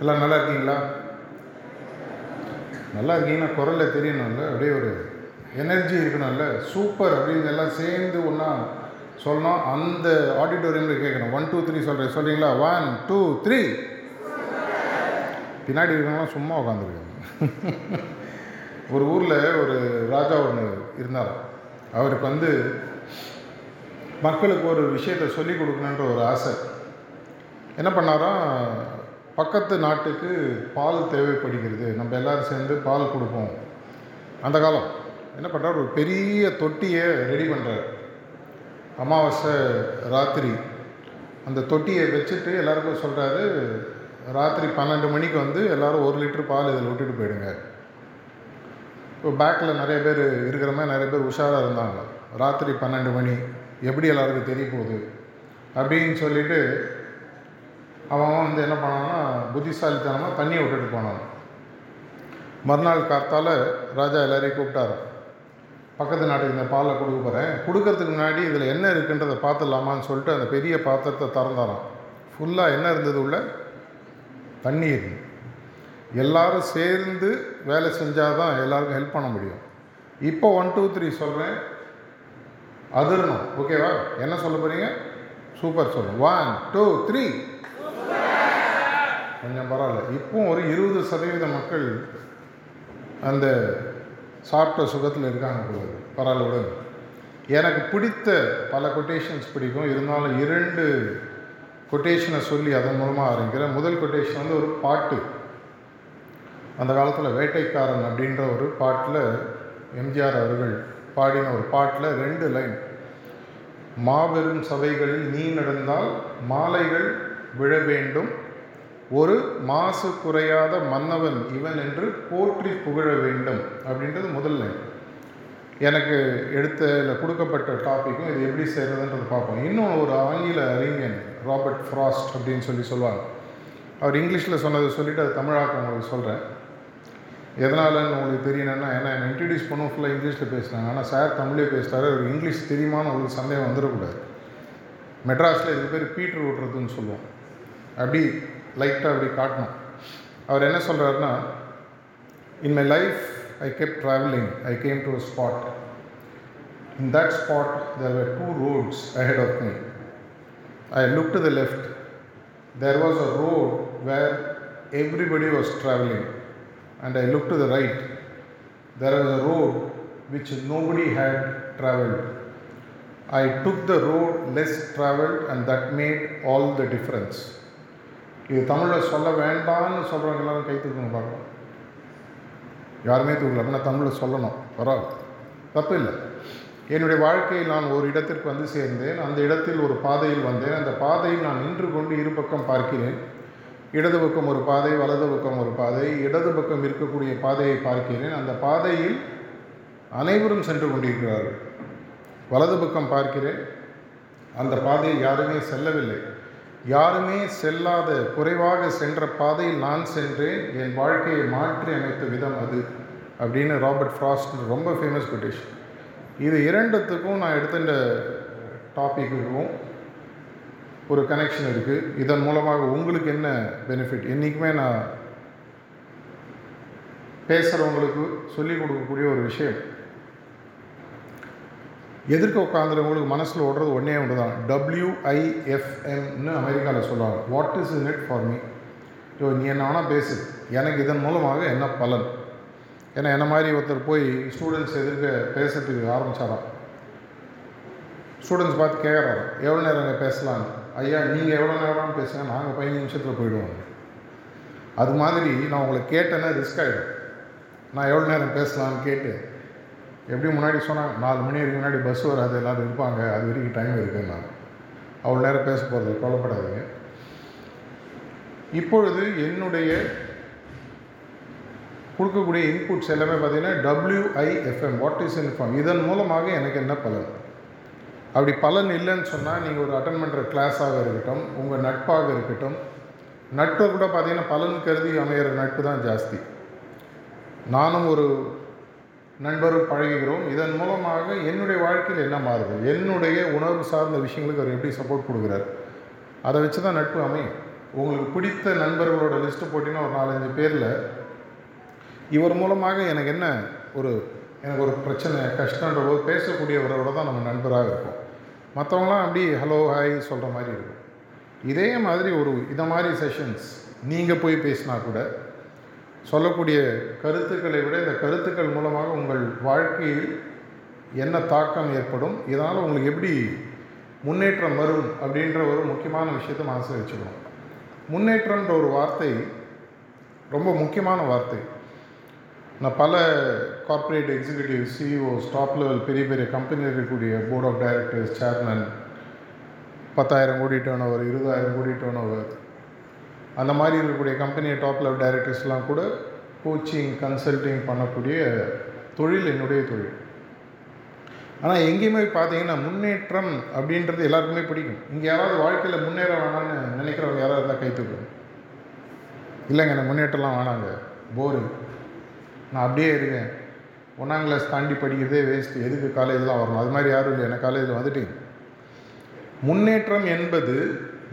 எல்லாம் நல்லா இருக்கீங்களா? நல்லா இருக்கீங்கன்னா குரலில் தெரியணும்ல அப்படியே ஒரு எனர்ஜி இருக்கணும்ல. சூப்பர் அப்படின்னு எல்லாம் சேர்ந்து ஒன்றா சொல்லணும். அந்த ஆடிட்டோரியமில் கேட்கணும். ஒன் டூ த்ரீ சொல்கிறேன் சொல்கிறீங்களா ஒன் டூ த்ரீ பின்னாடி இருக்கவங்களாம் சும்மா உட்காந்துருக்காங்க. ஒரு ஊரில் ஒரு ராஜா ஒன்று இருந்தார் அவருக்கு வந்து மக்களுக்கு ஒரு விஷயத்தை சொல்லி கொடுக்கணுன்ற ஒரு ஆசை. என்ன பண்ணாராம்? பக்கத்து நாட்டுக்கு பால் தேவைப்படுகிறது. நம்ம எல்லோரும் சேர்ந்து பால் கொடுப்போம். அந்த காலம் என்ன பண்ணுறார் ஒரு பெரிய தொட்டியை ரெடி பண்ணுறார் அமாவாசை ராத்திரி. அந்த தொட்டியை வச்சுட்டு எல்லாருக்கும் சொல்கிறாரு ராத்திரி பன்னெண்டு மணிக்கு வந்து எல்லோரும் ஒரு லிட்டர் பால் இதில் விட்டுட்டு போயிடுங்க. இப்போ பேக்கில் நிறைய பேர் இருக்கிற மாதிரி நிறைய பேர் உஷாராக இருந்தாங்க. ராத்திரி பன்னெண்டு மணி எப்படி எல்லாருக்கும் தெரிய போகுது? அப்படின்னு சொல்லிட்டு அவன் வந்து என்ன பண்ணான்னா புத்திசாலித்தனமாக தண்ணியை விட்டுட்டு போனான். மறுநாள் காத்தால் ராஜா எல்லாரையும் கூப்பிட்டாரு. பக்கத்து நாட்டுக்கு இந்த பாலை கொடுக்க போகிறேன் கொடுக்கறதுக்கு முன்னாடி இதில் என்ன இருக்குன்றதை பார்த்துடலாமான்னு சொல்லிட்டு அந்த பெரிய பாத்திரத்தை திறந்தாராம். ஃபுல்லாக என்ன இருந்தது உள்ள? தண்ணீர். எல்லாரும் சேர்ந்து வேலை செஞ்சால் தான் எல்லாருக்கும் ஹெல்ப் பண்ண முடியும். இப்போ ஒன் டூ த்ரீ சொல்கிறேன் அதிரணும். ஓகேவா என்ன சொல்ல போகிறீங்க சூப்பர் சொல்லுங்க ஒன் டூ த்ரீ கொஞ்சம் பரவாயில்ல. இப்போவும் ஒரு இருபது சதவீத மக்கள் அந்த சாப்பிட்ட சுகத்தில் இருக்காங்க போல பரவாயில்ல விடுங்க. எனக்கு பிடித்த பல கொட்டேஷன்ஸ் பிடிக்கும். இருந்தாலும் இரண்டு கொட்டேஷனை சொல்லி அதன் மூலமாக ஆரம்பிக்கிறேன். முதல் கொட்டேஷன் வந்து ஒரு பாட்டு. அந்த காலத்தில் வேட்டைக்காரன் அப்படின்ற ஒரு பாட்டில் எம்ஜிஆர் அவர்கள் பாடின ஒரு பாட்டில் ரெண்டு லைன். மாபெரும் சபைகளில் நீ நடந்தால் மாலைகள் விழ வேண்டும் ஒரு மாசு குறையாத மன்னவன் இவன் என்று போற்றி புகழ வேண்டும் அப்படின்றது முதல் லைன் எனக்கு எடுத்த கொடுக்கப்பட்ட டாப்பிக்கும் இது எப்படி செய்கிறதுன்றது பார்ப்போம். இன்னும் ஒரு ஆங்கில அறிஞன் ராபர்ட் ஃப்ராஸ்ட் அப்படின்னு சொல்லி சொல்லுவாங்க. அவர் இங்கிலீஷில் சொன்னதை சொல்லிவிட்டு அது தமிழாக்கம் உங்களுக்கு சொல்கிறேன் எதனாலன்னு உங்களுக்கு தெரியணும்னா ஏன்னா என்னை இன்ட்ரடியூஸ் பண்ணும் ஃபுல்லாக இங்கிலீஷில் பேசுனாங்க ஆனால் சார் தமிழே பேசுகிறாரு அவர் இங்கிலீஷ் தெரியுமான்னு உங்களுக்கு சந்தேகம் வந்துடக்கூடாது. மெட்ராஸில் இது பேர் பீட்ரு ஓட்டுறதுன்னு சொல்லுவோம். அப்படி லைட்டாக அப்படி காட்டணும் அவர் என்ன சொல்கிறாருன்னா in my life I kept travelling I came to a spot in that spot there were two roads ahead of me I looked to the left. There was a road where everybody was traveling, and I looked to the right. There was a road which nobody had traveled. I took the road less traveled, and that made all the difference. இது தமிழில் சொல்ல வேண்டாம்னு சொல்கிறவங்க எல்லாரும் கை தூக்கணும் பார்க்கலாம் யாருமே தூக்கல. அப்படின்னா தமிழில் சொல்லணும். பரவாயில்ல தப்பு இல்லை. என்னுடைய வாழ்க்கையில் நான் ஒரு இடத்திற்கு வந்து சேர்ந்தேன். அந்த இடத்தில் ஒரு பாதையில் வந்தேன். அந்த பாதையில் நான் நின்று கொண்டு இரு பக்கம் பார்க்கிறேன். இடது பக்கம் ஒரு பாதை வலது பக்கம் ஒரு பாதை இடது பக்கம் இருக்கக்கூடிய பாதையை பார்க்கிறேன். அந்த பாதையில் அனைவரும் சென்று கொண்டிருக்கிறார்கள். வலது பக்கம் பார்க்கிறேன். அந்த பாதையில் யாருமே செல்லவில்லை. யாருமே செல்லாத குறைவாக சென்ற பாதையில் நான் சென்றேன் என் வாழ்க்கையை மாற்றி அமைத்த விதம் அது அப்படின்னு ராபர்ட் ஃப்ராஸ்ட் ரொம்ப ஃபேமஸ் கொட்டேஷன் இது இரண்டுத்துக்கும் நான் எடுத்த இந்த டாப்பிக்குக்கும் ஒரு கனெக்ஷன் இருக்குது இதன் மூலமாக உங்களுக்கு என்ன பெனிஃபிட் என்றைக்குமே நான் பேசுகிறவங்களுக்கு சொல்லிக் கொடுக்கக்கூடிய ஒரு விஷயம். எதிர்க்க உட்காந்துறவங்களுக்கு மனசில் ஓடுறது ஒன்றே ஒன்று தான் டபிள்யூஐஎஃப்எம்னு அமெரிக்காவில் சொல்லுவாங்க. What is in it for me so நீ என்ன வேணால் பேசு. எனக்கு இதன் மூலமாக என்ன பலன்? ஏன்னா என்ன மாதிரி ஒருத்தர் போய் ஸ்டூடெண்ட்ஸ் எதிர்க்க பேசுறதுக்கு ஆரம்பித்தாராம் ஸ்டூடெண்ட்ஸ் பார்த்து கேட்குறாரு எவ்வளோ நேரம் பேசலாம் ஐயா நீங்கள் எவ்வளோ நேரம் பேசுங்க. நாங்கள் பதினஞ்சு நிமிஷத்தில் போயிடுவோம். அது மாதிரி நான் உங்களை கேட்டேன்னா ரிஸ்க் ஆகிடும் நான் எவ்வளோ நேரம் பேசலாம்னு கேட்டு எப்படி முன்னாடி சொன்னாங்க? நாலு மணி வரைக்கும் முன்னாடி பஸ் வராது எல்லோரும் இருப்பாங்க அது வரைக்கும் டைம் இருக்குன்னு நான். அவ்வளோ நேரம் பேச போகிறது கவலைப்படாதீங்க. இப்பொழுது என்னுடைய கொடுக்கக்கூடிய இன்புட்ஸ் எல்லாமே பார்த்தீங்கன்னா டபிள்யூஐஎஃப்எம் வாட் இஸ் இன்ஃபார்ம் இதன் மூலமாக எனக்கு என்ன பலன்? அப்படி பலன் இல்லைன்னு சொன்னால் நீங்கள் ஒரு அட்டன் பண்ணுற கிளாஸாக இருக்கட்டும் உங்கள் நட்பாக இருக்கட்டும் நட்பை கூட பார்த்திங்கன்னா பலன் கருதி அமையிற நட்பு தான் ஜாஸ்தி. நானும் ஒரு நண்பரும் பழகுகிறோம். இதன் மூலமாக என்னுடைய வாழ்க்கையில் என்ன மாறுது? என்னுடைய உணர்வு சார்ந்த விஷயங்களுக்கு அவர் எப்படி சப்போர்ட் கொடுக்குறார்? அதை வச்சு தான் நட்பு அமையும். உங்களுக்கு பிடித்த நண்பர்களோட லிஸ்ட்டு போட்டிங்கன்னா ஒரு நாலஞ்சு பேரில் இவர் மூலமாக எனக்கு என்ன ஒரு எனக்கு ஒரு பிரச்சனை கஷ்டன்ற போது பேசக்கூடியவரோட தான் நம்ம நண்பராக இருக்கும் மற்றவங்களாம் அப்படி ஹலோ ஹாய் சொல்கிற மாதிரி இருக்கும். இதே மாதிரி ஒரு இதை மாதிரி செஷன்ஸ் நீங்கள் போய் பேசினா கூட சொல்லக்கூடிய கருத்துக்களை விட இந்த கருத்துக்கள் மூலமாக உங்கள் வாழ்க்கையில் என்ன தாக்கம் ஏற்படும் இதனால் உங்களுக்கு எப்படி முன்னேற்றம் வரும் அப்படின்ற ஒரு முக்கியமான விஷயத்தை மனசில் வச்சுக்கணும். முன்னேற்றம்ன்ற ஒரு வார்த்தை ரொம்ப முக்கியமான வார்த்தை. நான் பல corporate executive CEOs top level பெரிய பெரிய கம்பெனியில் இருக்கக்கூடிய போர்ட் ஆஃப் டைரக்டர்ஸ் சேர்மன் பத்தாயிரம் கோடி டேர்ன் ஓவர் இருபதாயிரம் கோடி டேர்ன் ஓவர் அந்த மாதிரி இருக்கக்கூடிய கம்பெனியை டாப் லெவல் டைரக்டர்ஸ்லாம் கூட கோச்சிங் கன்சல்டிங் பண்ணக்கூடிய தொழில் என்னுடைய தொழில். ஆனால் எங்கேயுமே பார்த்தீங்கன்னா முன்னேற்றம் அப்படின்றது எல்லாருக்குமே பிடிக்கும். இங்கே யாராவது வாழ்க்கையில் முன்னேற வேணாம்னு நினைக்கிறவங்க யாராவது இருந்தால் கைத்துக்கணும் இல்லைங்க எனக்கு முன்னேற்றம்லாம் வேணாங்க. போரு நான் அப்படியே இருக்கேன். ஒன்றாம் கிளாஸ் தாண்டி படிக்கிறதே வேஸ்ட்டு எதுக்கு காலேஜ்லாம் வரணும்? அது மாதிரி யாரும் இல்லை. எனக்கு காலேஜில் வந்துட்டீங்க முன்னேற்றம் என்பது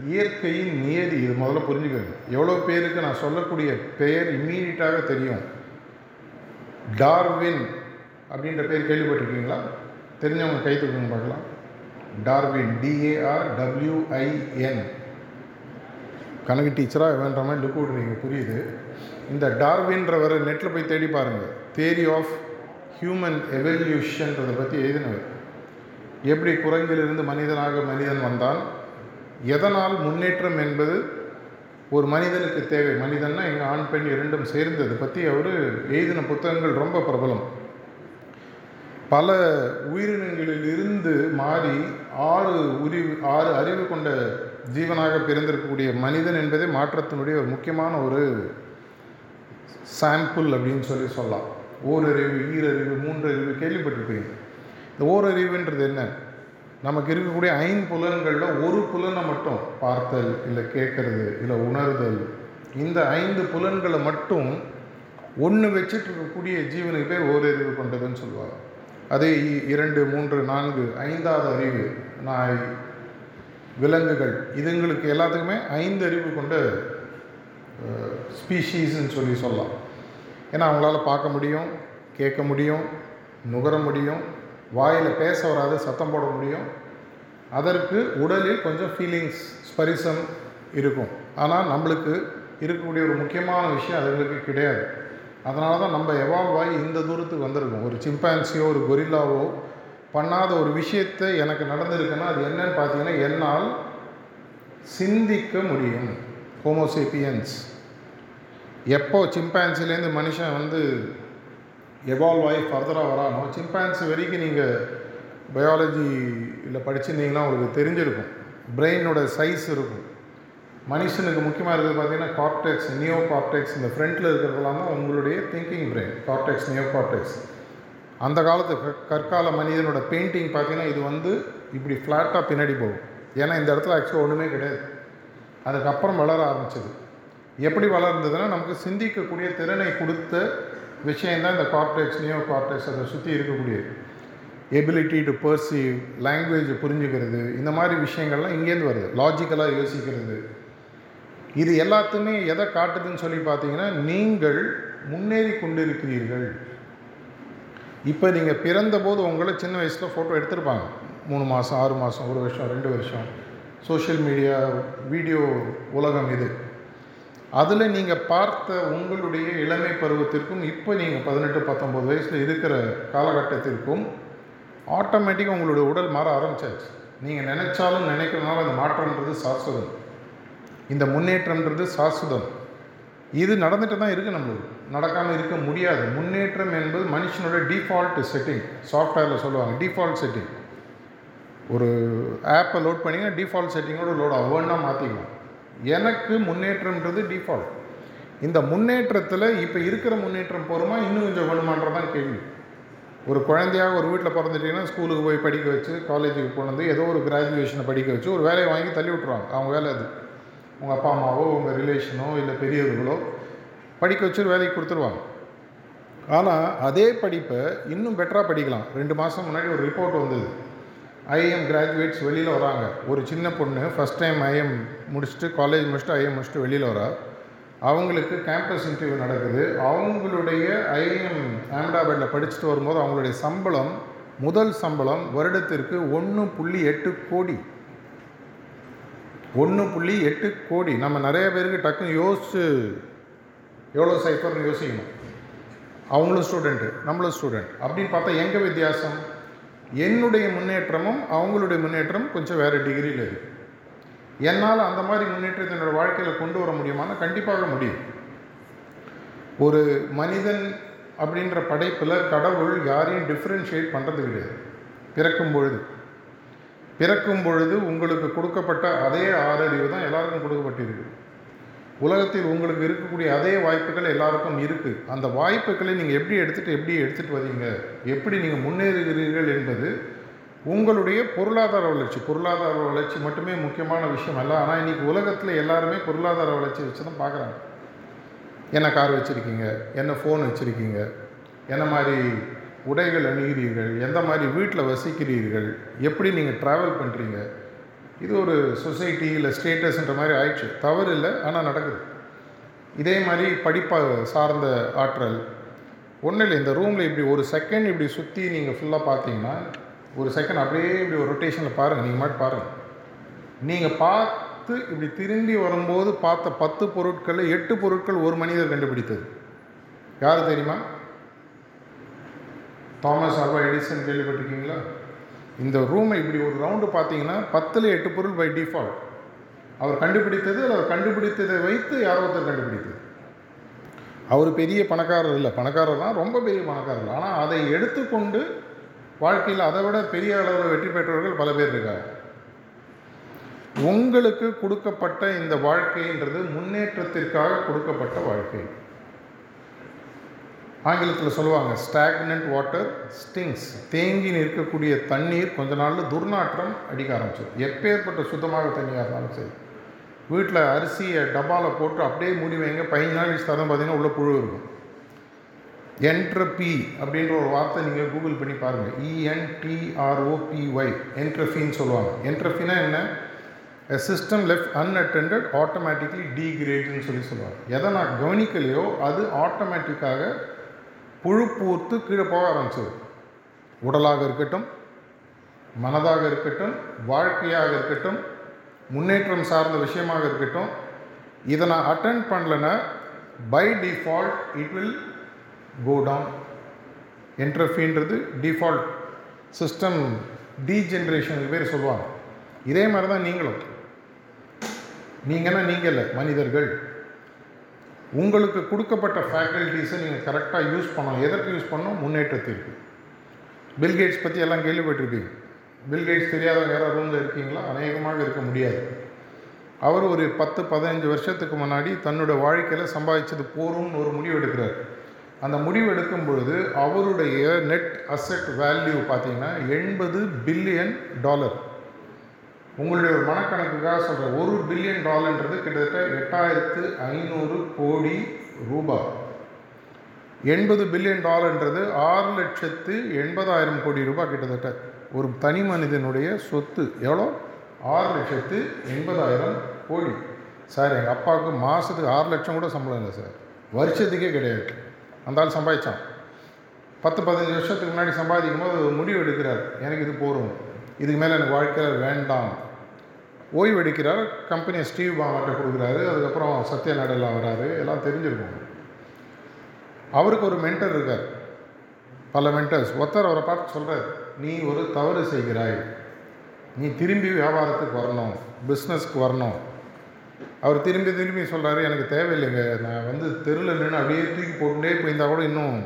இயற்கையின் நியதி. இது முதல்ல புரிஞ்சுக்கோங்க. எவ்வளோ பேருக்கு நான் சொல்லக்கூடிய பெயர் இம்மீடியட்டாக தெரியும்? டார்வின் அப்படின்ற பேர் கேள்விப்பட்டிருக்கீங்களா? தெரிஞ்சவங்க கை தூக்குங்க பார்க்கலாம். டார்வின். டிஏஆர் டபிள்யூஐஎன் கணக்கு டீச்சராக வேண்ட மாதிரி லுக் விடுறீங்க. புரியுது. இந்த டார்வின்றவர் நெட்டில் போய் தேடி பாருங்கள் தேரி ஆஃப் ஹியூமன் எவல்யூஷன்றதை பற்றி எழுதினவர். எப்படி குரங்கிலிருந்து மனிதனாக மனிதன் வந்தான்? எதனால் முன்னேற்றம் என்பது ஒரு மனிதனுக்கு தேவை. மனிதன்னா எங்கள் ஆண் பெண் இரண்டும் சேர்ந்தது பற்றி அவர் எழுதின புத்தகங்கள் ரொம்ப பிரபலம். பல உயிரினங்களிலிருந்து மாறி ஆறு உரிவு ஆறு அறிவு கொண்ட ஜீவனாக பிறந்திருக்கக்கூடிய மனிதன் என்பதே மாற்றத்தினுடைய ஒரு முக்கியமான ஒரு சாம்பிள் அப்படின்னு சொல்லி சொல்லலாம். ஓரறிவு ஈரறிவு மூன்றறிவு கேள்விப்பட்டிருப்பீங்க. இந்த ஓரறிவுன்றது என்ன? நமக்கு இருக்கக்கூடிய ஐந்து புலன்களில் ஒரு புலனை மட்டும் பார்த்தல் இல்லை கேட்கறது இல்லை உணர்தல். இந்த ஐந்து புலன்களை மட்டும் ஒன்று வச்சுட்டு இருக்கக்கூடிய ஜீவனுக்கு பேர் ஓரறிவு கொண்டதுன்னு சொல்லுவாங்க. அதே இ- இரண்டு மூன்று நான்கு ஐந்தாவது அறிவு நாய் விலங்குகள் இதுங்களுக்கு எல்லாத்துக்குமே ஐந்து அறிவு கொண்ட ஸ்பீஷீஸ்ன்னு சொல்லி சொல்லலாம். ஏன்னா அவங்களால பார்க்க முடியும் கேட்க முடியும் நுகர முடியும் வாயில் பேச வராது சத்தம் போட முடியும். அதற்கு உடலில் கொஞ்சம் ஃபீலிங்ஸ் ஸ்பரிசம் இருக்கும். ஆனால் நம்மளுக்கு இருக்கக்கூடிய ஒரு முக்கியமான விஷயம் அதுங்களுக்கு கிடையாது. அதனால தான் நம்ம எவால்வ் ஆகி இந்த தூரத்துக்கு வந்திருக்கோம். ஒரு சிம்பான்சியோ ஒரு கொரில்லாவோ பண்ணாத ஒரு விஷயத்தை எனக்கு நடந்திருக்குன்னா அது என்னன்னு பார்த்தீங்கன்னா என்னால் சிந்திக்க முடியும். ஹோமோசேப்பியன்ஸ் எப்போ சிம்பான்சிலேருந்து மனுஷன் வந்து எவால்வ் ஆகி ஃபர்தராக வரானோ சிம்பான்சி வரைக்கும் நீங்கள் பயாலஜியில் படிச்சிருந்தீங்கன்னா உங்களுக்கு தெரிஞ்சிருக்கும். பிரெயினோட சைஸ் இருக்கும். மனுஷனுக்கு முக்கியமாக இருக்கிறது பார்த்தீங்கன்னா கார்டெக்ஸ் நியோ கார்டெக்ஸ் இந்த ஃப்ரண்ட்டில் இருக்கிறதெல்லாம் தான் உங்களுடைய thinking brain cortex neocortex அந்த காலத்து க- கற்கால மனிதனோட பெயிண்டிங் பார்த்தீங்கன்னா இது வந்து இப்படி ஃப்ளாட்டாக பின்னாடி போகும். ஏன்னா இந்த இடத்துல ஆக்சுவலாக ஒன்றுமே கிடையாது. அதுக்கப்புறம் வளர ஆரம்பிச்சது. எப்படி வளர்ந்ததுன்னா நமக்கு சிந்திக்கக்கூடிய திறனை கொடுத்த விஷயந்தான் இந்த கார்டெக்ஸ் நியோ கார்டெக்ஸ் அதை சுற்றி இருக்கக்கூடியது எபிலிட்டி டு பர்சீவ் லாங்குவேஜ் புரிஞ்சுக்கிறது இந்த மாதிரி விஷயங்கள்லாம் இங்கேருந்து வருது. லாஜிக்கலாக யோசிக்கிறது. இது எல்லாத்துமே எதை காட்டுதுன்னு சொல்லி பார்த்தீங்கன்னா நீங்கள் முன்னேறி கொண்டிருக்கிறீர்கள். இப்போ நீங்கள் பிறந்தபோது உங்களை சின்ன வயசில் ஃபோட்டோ எடுத்திருப்பாங்க. மூணு மாதம் ஆறு மாதம் ஒரு வருஷம் ரெண்டு வருஷம். சோஷியல் மீடியா வீடியோ உலகம் இது. அதில் நீங்கள் பார்த்த உங்களுடைய இளமை பருவத்திற்கும் இப்போ நீங்கள் பதினெட்டு பத்தொம்போது வயசில் இருக்கிற காலகட்டத்திற்கும் ஆட்டோமேட்டிக்காக உங்களுடைய உடல் மாற ஆரம்பிச்சாச்சு. நீங்கள் நினைச்சாலும் நினைக்கிறனால அந்த மாற்றம்ன்றது சாஸ்வதம். இந்த முன்னேற்றம்ன்றது சாஸ்வதம். இது நடந்துட்டு தான் இருக்குது நம்மளுக்கு. நடக்காமல் இருக்க முடியாது. முன்னேற்றம் என்பது மனுஷனோட டிஃபால்ட் செட்டிங் சாஃப்ட்வேரில் சொல்லுவாங்க டிஃபால்ட் செட்டிங் ஒரு ஆப்பை லோட் பண்ணிங்கன்னா டிஃபால்ட் செட்டிங்கோட லோட் ஆகும். வேணா மாற்றிக்கலாம் எனக்கு முன்னேற்றம்ன்றது டிஃபால்ட் இந்த முன்னேற்றத்தில் இப்போ இருக்கிற முன்னேற்றம் போகிறோமா இன்னும் கொஞ்சம் வேணுமான்றதான் கேள்வி. ஒரு குழந்தையாக ஒரு வீட்டில் பிறந்துட்டீங்கன்னா ஸ்கூலுக்கு போய் படிக்க வச்சு காலேஜுக்கு கொண்டு வந்து ஏதோ ஒரு கிராஜுவேஷனை படிக்க வச்சு ஒரு வேலையை வாங்கி தள்ளி விட்ருவாங்க அவங்க வேலை அது. உங்கள் அப்பா அம்மாவோ உங்கள் ரிலேஷனோ இல்லை பெரியவர்களோ படிக்க வச்சு ஒரு வேலைக்கு கொடுத்துருவாங்க. ஆனால் அதே படிப்பை இன்னும் பெட்டராக படிக்கலாம். ரெண்டு மாதம் முன்னாடி ஒரு ரிப்போர்ட் வந்தது. ஐஎம் கிராஜுவேட்ஸ் வெளியில் வராங்க. ஒரு சின்ன பொண்ணு ஃபஸ்ட் டைம் ஐஎம் முடிச்சுட்டு காலேஜ் முடிச்சுட்டு ஐஎம் முடிச்சுட்டு வெளியில் வரா. அவங்களுக்கு கேம்பஸ் இன்டர்வியூ நடக்குது. அவங்களுடைய ஐஎம் அஹமதாபாத்தில் படிச்சுட்டு வரும்போது அவங்களுடைய சம்பளம் முதல் சம்பளம் வருடத்திற்கு ஒன்று புள்ளி எட்டு கோடி. ஒன்று புள்ளி எட்டு கோடி. நம்ம நிறைய பேருக்கு டக்குன்னு யோசிச்சு எவ்வளோ சைஃபர்னு யோசிக்கணும். அவங்களும் ஸ்டூடெண்ட்டு நம்மளும் ஸ்டூடெண்ட் அப்படின்னு பார்த்தா எங்கே வித்தியாசம்? என்னுடைய முன்னேற்றமும் அவங்களுடைய முன்னேற்றமும் கொஞ்சம் வேறு டிகிரியில் இருக்குது என்னால் அந்த மாதிரி முன்னேற்றத்தை என்னோடய வாழ்க்கையில் கொண்டு வர முடியுமானா கண்டிப்பாக முடியும். ஒரு மனிதன் அப்படின்ற படைப்பில் கடவுள் யாரையும் டிஃப்ரென்ஷியேட் பண்ணுறது கிடையாது. பிறக்கும் பொழுது. பிறக்கும் பொழுது உங்களுக்கு கொடுக்கப்பட்ட அதே ஆறறிவு தான் எல்லாருக்கும் கொடுக்கப்பட்டிருக்கு. உலகத்தில் உங்களுக்கு இருக்கக்கூடிய அதே வாய்ப்புகள் எல்லாருக்கும் இருக்குது அந்த வாய்ப்புகளை நீங்கள் எப்படி எடுத்துகிட்டு எப்படி எடுத்துகிட்டு வரீங்க எப்படி நீங்கள் முன்னேறுகிறீர்கள் என்பது உங்களுடைய பொருளாதார வளர்ச்சி. பொருளாதார வளர்ச்சி மட்டுமே முக்கியமான விஷயம் அல்ல. ஆனால் இன்றைக்கி உலகத்தில் எல்லாருமே பொருளாதார வளர்ச்சி வச்சு தான் பார்க்குறாங்க என்ன கார் வச்சுருக்கீங்க? என்ன ஃபோன் வச்சுருக்கீங்க? என்ன மாதிரி உடைகள் அணுகிறீர்கள்? எந்த மாதிரி வீட்டில் வசிக்கிறீர்கள்? எப்படி நீங்கள் ட்ராவல் பண்ணுறீங்க இது ஒரு சொசைட்டி இல்லை ஸ்டேட்டஸ்ன்ற மாதிரி ஆயிடுச்சு. தவறு இல்லை ஆனால் நடக்குது. இதே மாதிரி படிப்பை சார்ந்த ஆற்றல். ஒன்றும் இல்லை இந்த ரூமில் இப்படி ஒரு செகண்ட் இப்படி சுற்றி நீங்கள் ஃபுல்லாக பார்த்தீங்கன்னா ஒரு செகண்ட் அப்படியே இப்படி ஒரு ரொட்டேஷனில் பாருங்கள் நீங்கள் மட்டும் பாருங்கள் நீங்கள் பார்த்து இப்படி திரும்பி வரும்போது பார்த்த பத்து பொருட்களில் எட்டு பொருட்கள் ஒரு மனிதர் கண்டுபிடித்தது. யார் தெரியுமா? தாமஸ் ஆல்வா எடிசன் கேள்விப்பட்டிருக்கீங்களா? இந்த ரூமை இப்படி ஒரு ரவுண்டு பார்த்தீங்கன்னா பத்தில் எட்டு பொருள் பை டிஃபால்ட் அவர் கண்டுபிடித்தது அவர் கண்டுபிடித்ததை வைத்து யாரோ ஒருத்தர் கண்டுபிடித்தது. அவர் பெரிய பணக்காரர் இல்லை. பணக்காரர் தான் ரொம்ப பெரிய பணக்காரர். ஆனால் அதை எடுத்துக்கொண்டு வாழ்க்கையில் அதை விட பெரிய அளவில் வெற்றி பெற்றவர்கள் பல பேர் இருக்காங்க. உங்களுக்கு கொடுக்கப்பட்ட இந்த வாழ்க்கைன்றது முன்னேற்றத்திற்காக கொடுக்கப்பட்ட வாழ்க்கை. ஆங்கிலத்தில் சொல்லுவாங்க ஸ்டாக்னன்ட் வாட்டர் ஸ்டிங்ஸ் தேங்கி நிற்கக்கூடிய தண்ணீர் கொஞ்ச நாளில் துர்நாற்றம் அடிக்க ஆரம்பிச்சது. எப்பேற்பட்ட சுத்தமாக தண்ணியாக இருந்தாலும் சரி. வீட்டில் அரிசியை டப்பாவில் போட்டு அப்படியே மூடி வைங்க. பதினஞ்சு நாள் கழிச்சு தரம் பார்த்தீங்கன்னா உள்ள புழு இருக்கும். என்ட்ரபி அப்படின்ற ஒரு வார்த்தை நீங்கள் கூகுள் பண்ணி பாருங்கள் இஎன்டிஆர்ஓபிஒய் என்ட்ரஃபின்னு சொல்லுவாங்க. என்ட்ரஃபினா என்ன? A system left unattended automatically டீக்ரேட்னு சொல்லி சொல்லுவாங்க. எதை நான் கவனிக்கலையோ அது ஆட்டோமேட்டிக்காக புழு பூர்த்து கீழே போக ஆரம்பிச்சது. உடலாக இருக்கட்டும் மனதாக இருக்கட்டும் வாழ்க்கையாக இருக்கட்டும் முன்னேற்றம் சார்ந்த விஷயமாக இருக்கட்டும் இதை நான் அட்டன் பண்ணலைன்னா by default it will go down என்ட்ரஃபின்றது default system டீஜென்ரேஷனுக்கு பேர் சொல்லுவாங்க. இதே மாதிரி தான் நீங்களும். நீங்கன்னா நீங்கள் இல்லை மனிதர்கள். உங்களுக்கு கொடுக்கப்பட்ட ஃபேக்கல்ட்டிஸை நீங்கள் கரெக்டாக யூஸ் பண்ணணும். எதற்கு யூஸ் பண்ணணும்? முன்னேற்றத்திற்கு பில்கேட்ஸ் பற்றி எல்லாம் கேள்விப்பட்டிருப்பீங்க. பில்கேட்ஸ் தெரியாதவங்க யாராவது ரூமில் இருக்கீங்களா? அநேகமாக இருக்க முடியாது. அவர் ஒரு பத்து பதினஞ்சு வருஷத்துக்கு முன்னாடி தன்னோட வாழ்க்கையில் சம்பாதிச்சது போரும்னு ஒரு முடிவு எடுக்கிறார். அந்த முடிவு எடுக்கும் பொழுது அவருடைய நெட் அசெட் வேல்யூ பார்த்தீங்கன்னா எண்பது பில்லியன் டாலர் உங்களுடைய ஒரு மனக்கணக்குக்காக சொல்கிறேன் ஒரு பில்லியன் டாலர்ன்றது கிட்டத்தட்ட எட்டாயிரத்து ஐநூறு கோடி ரூபாய். எண்பது பில்லியன் டாலர்ன்றது ஆறு லட்சத்து எண்பதாயிரம் கோடி ரூபாய் கிட்டத்தட்ட. ஒரு தனி மனிதனுடைய சொத்து எவ்வளோ? ஆறு லட்சத்து எண்பதாயிரம் கோடி. சார் எங்கள் அப்பாவுக்கு மாதத்துக்கு ஆறு லட்சம் கூட சம்பளம் இல்லை சார். வருஷத்துக்கே கிடையாது. அந்த ஆள் சம்பாதிச்சான். பத்து பதினஞ்சு வருஷத்துக்கு முன்னாடி சம்பாதிக்கும் போது ஒரு முடிவு எடுக்கிறார். எனக்கு இது போகும் இதுக்கு மேலே எனக்கு வாழ்க்கையில் வேண்டாம். ஓய்வெடுக்கிறார். கம்பெனியை ஸ்டீவ் பாமாட்ட கொடுக்குறாரு. அதுக்கப்புறம் சத்ய நடலா வராரு. எல்லாம் தெரிஞ்சிருக்கும். அவருக்கு ஒரு மென்டர் இருக்கார். பல மென்டர்ஸ் ஒருத்தர் அவரை பார்த்து சொல்கிறார் நீ ஒரு தவறு செய்கிறாய். நீ திரும்பி வியாபாரத்துக்கு வரணும். பிஸ்னஸ்க்கு வரணும். அவர் திரும்பி திரும்பி சொல்கிறாரு எனக்கு தேவையில்லைங்க. நான் வந்து தெருவில் நின்று அப்படியே தூக்கி போட்டுட்டே போயிருந்தால் கூட இன்னும்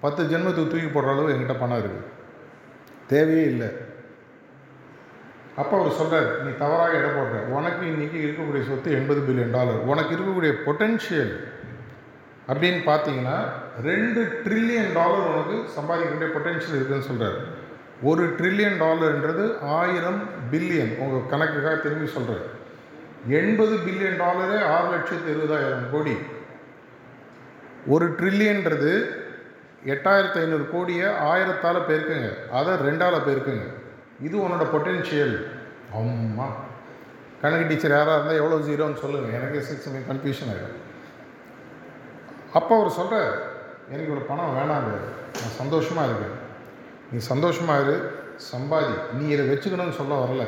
பத்து ஜென்மத்துக்கு தூக்கி போடுற அளவு என்கிட்ட பணம் இருக்குது தேவையே இல்லை. அப்போ அவர் சொல்கிறார் நீ தவறாக இடம் போடுற உனக்கு இன்றைக்கி இருக்கக்கூடிய சொத்து எண்பது பில்லியன் டாலர். உனக்கு இருக்கக்கூடிய பொட்டென்ஷியல் அப்படின்னு பார்த்தீங்கன்னா ரெண்டு ட்ரில்லியன் டாலர் உனக்கு சம்பாதிக்கக்கூடிய பொட்டென்ஷியல் இருக்குதுன்னு சொல்கிறார் ஒரு ட்ரில்லியன் டாலர்ன்றது ஆயிரம் பில்லியன் உங்கள் கணக்குக்காக திரும்பி சொல்கிறார் எண்பது பில்லியன் டாலரே ஆறு லட்சத்து இருபதாயிரம் கோடி. ஒரு ட்ரில்லியன்றது எட்டாயிரத்து ஐநூறு கோடியை ஆயிரத்தால் பெருக்குங்க. அதை ரெண்டால் போயிருக்குங்க இது உன்னோட பொட்டென்ஷியல் அம்மா. கணக்கு டீச்சர் யாராக இருந்தால் எவ்வளோ ஜீரோன்னு சொல்லுங்கள் எனக்கே சிக்ஸ் கன்ஃபியூஷன் ஆகிடும் அப்போ அவர் சொல்கிறார் எனக்கு இவ்வளோ பணம் வேணாங்க நான் சந்தோஷமாக இருக்கேன். நீ சந்தோஷமாக இரு. சம்பாதி. நீ இதை வச்சுக்கணும்னு சொல்ல வரல.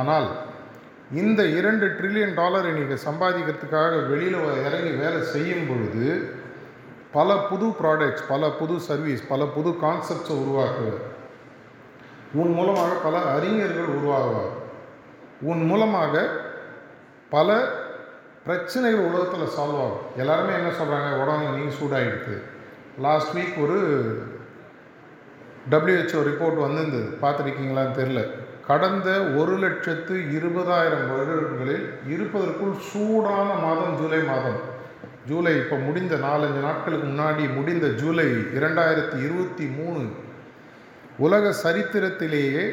ஆனால் இந்த இரண்டு ட்ரில்லியன் டாலரை நீங்கள் சம்பாதிக்கிறதுக்காக வெளியில் இறங்கி வேலை செய்யும் பொழுது பல புது ப்ராடக்ட்ஸ் பல புது சர்வீஸ் பல புது கான்செப்ட்ஸை உருவாக்குவேன் உன் மூலமாக பல அறிஞர்கள் உருவாகுவார் உன் மூலமாக பல பிரச்சனைகள் உலகத்தில் சால்வ் ஆகும். எல்லாருமே என்ன சொல்கிறாங்க உடம்பு நீ சூடாகிடுது லாஸ்ட் வீக் ஒரு டபிள்யூஹெச்ஓ ரிப்போர்ட் வந்திருந்தது. பார்த்துருக்கீங்களான்னு தெரில கடந்த ஒரு லட்சத்து இருபதாயிரம் வருடங்களில் இருப்பதற்குள் சூடான மாதம் ஜூலை மாதம். ஜூலை இப்போ முடிந்த நாலஞ்சு நாட்களுக்கு முன்னாடி முடிந்த ஜூலை இரண்டாயிரத்தி இருபத்தி மூணு உலக சரித்திரத்திலேயே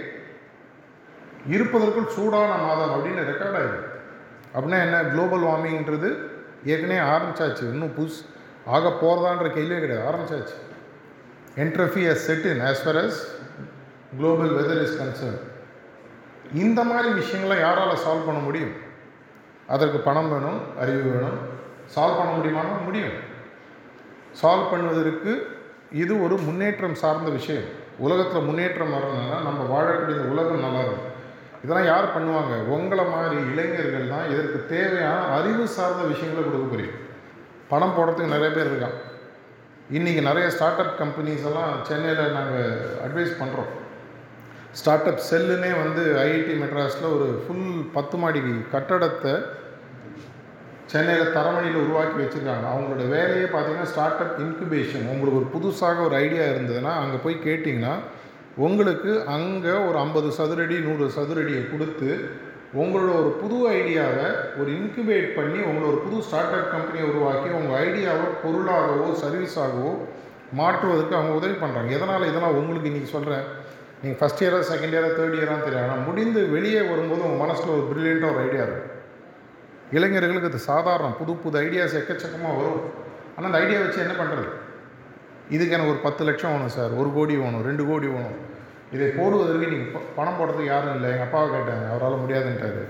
இருப்பதற்குள் சூடான மாதம் அப்படின்னு ரெக்கார்ட் ஆகிடும் அப்படின்னா என்ன? குளோபல் வார்மிங்ன்றது ஏற்கனவே ஆரம்பிச்சாச்சு. இன்னும் புதுசு ஆக போகிறதான்ற கேள்வியே கிடையாது. ஆரம்பிச்சாச்சு. Entropy has set in as far as global weather is concern இந்த மாதிரி விஷயங்களை யாரால் சால்வ் பண்ண முடியும்? அதற்கு பணம் வேணும் அறிவு வேணும். சால்வ் பண்ண முடியுமானா முடியும். சால்வ் பண்ணுவதற்கு இது ஒரு முன்னேற்றம் சார்ந்த விஷயம். உலகத்தில் முன்னேற்றம் வரணும்னா நம்ம வாழக்கூடிய இந்த உலகம் நல்லா இருக்கும். இதெல்லாம் யார் பண்ணுவாங்க? உங்களை மாதிரி இளைஞர்கள் தான் இதற்கு தேவையான அறிவு சார்ந்த விஷயங்களை கொடுக்க முடியும் பணம் போடுறதுக்கு நிறைய பேர் இருக்கான் இன்றைக்கி நிறைய ஸ்டார்ட் அப் கம்பெனிஸ் எல்லாம் சென்னையில் நாங்கள் அட்வைஸ் பண்ணுறோம் ஸ்டார்ட் அப் செல்லுன்னே வந்து ஐஐடி மெட்ராஸில் ஒரு ஃபுல் பத்து மாடி கட்டடத்தை சென்னையில் தரமணியில் உருவாக்கி வச்சுருக்காங்க. அவங்களோட வேலையே பார்த்தீங்கன்னா ஸ்டார்ட் அப் இன்குபேஷன் உங்களுக்கு ஒரு புதுசாக ஒரு ஐடியா இருந்ததுன்னா அங்கே போய் கேட்டிங்கன்னா உங்களுக்கு அங்கே ஒரு ஐம்பது சதுரடி நூறு சதுரடியை கொடுத்து உங்களோட ஒரு புது ஐடியாவை ஒரு இன்குபேட் பண்ணி உங்களோட ஒரு புது ஸ்டார்ட் அப் கம்பெனியை உருவாக்கி உங்கள் ஐடியாவை பொருளாகவோ சர்வீஸாகவோ மாற்றுவதற்கு அவங்க உதவி பண்ணுறாங்க எதனால் இதெல்லாம் உங்களுக்கு இன்றைக்கி சொல்கிறேன் நீங்கள் ஃபஸ்ட் இயராக செகண்ட் இயராக தேர்ட் இயராக தெரியும். ஆனால் முடிந்து வெளியே வரும்போது உங்கள் மனசில் ஒரு ப்ரில்லியண்ட்டாக ஒரு ஐடியா இருக்கும். இளைஞர்களுக்கு அது சாதாரணம். புது புது ஐடியாஸ் எக்கச்சக்கமாக வரும். ஆனால் அந்த ஐடியா வச்சு என்ன பண்ணுறது இதுக்கு எனக்கு ஒரு பத்து லட்சம் வேணும் சார் ஒரு கோடி வேணும் ரெண்டு கோடி வேணும். இதை போடுவதற்கு நீங்கள் பணம் போடுறதுக்கு யாரும் இல்லை. எங்கள் அப்பாவை கேட்டேன் அவரால் முடியாதுன்ட்டாரு.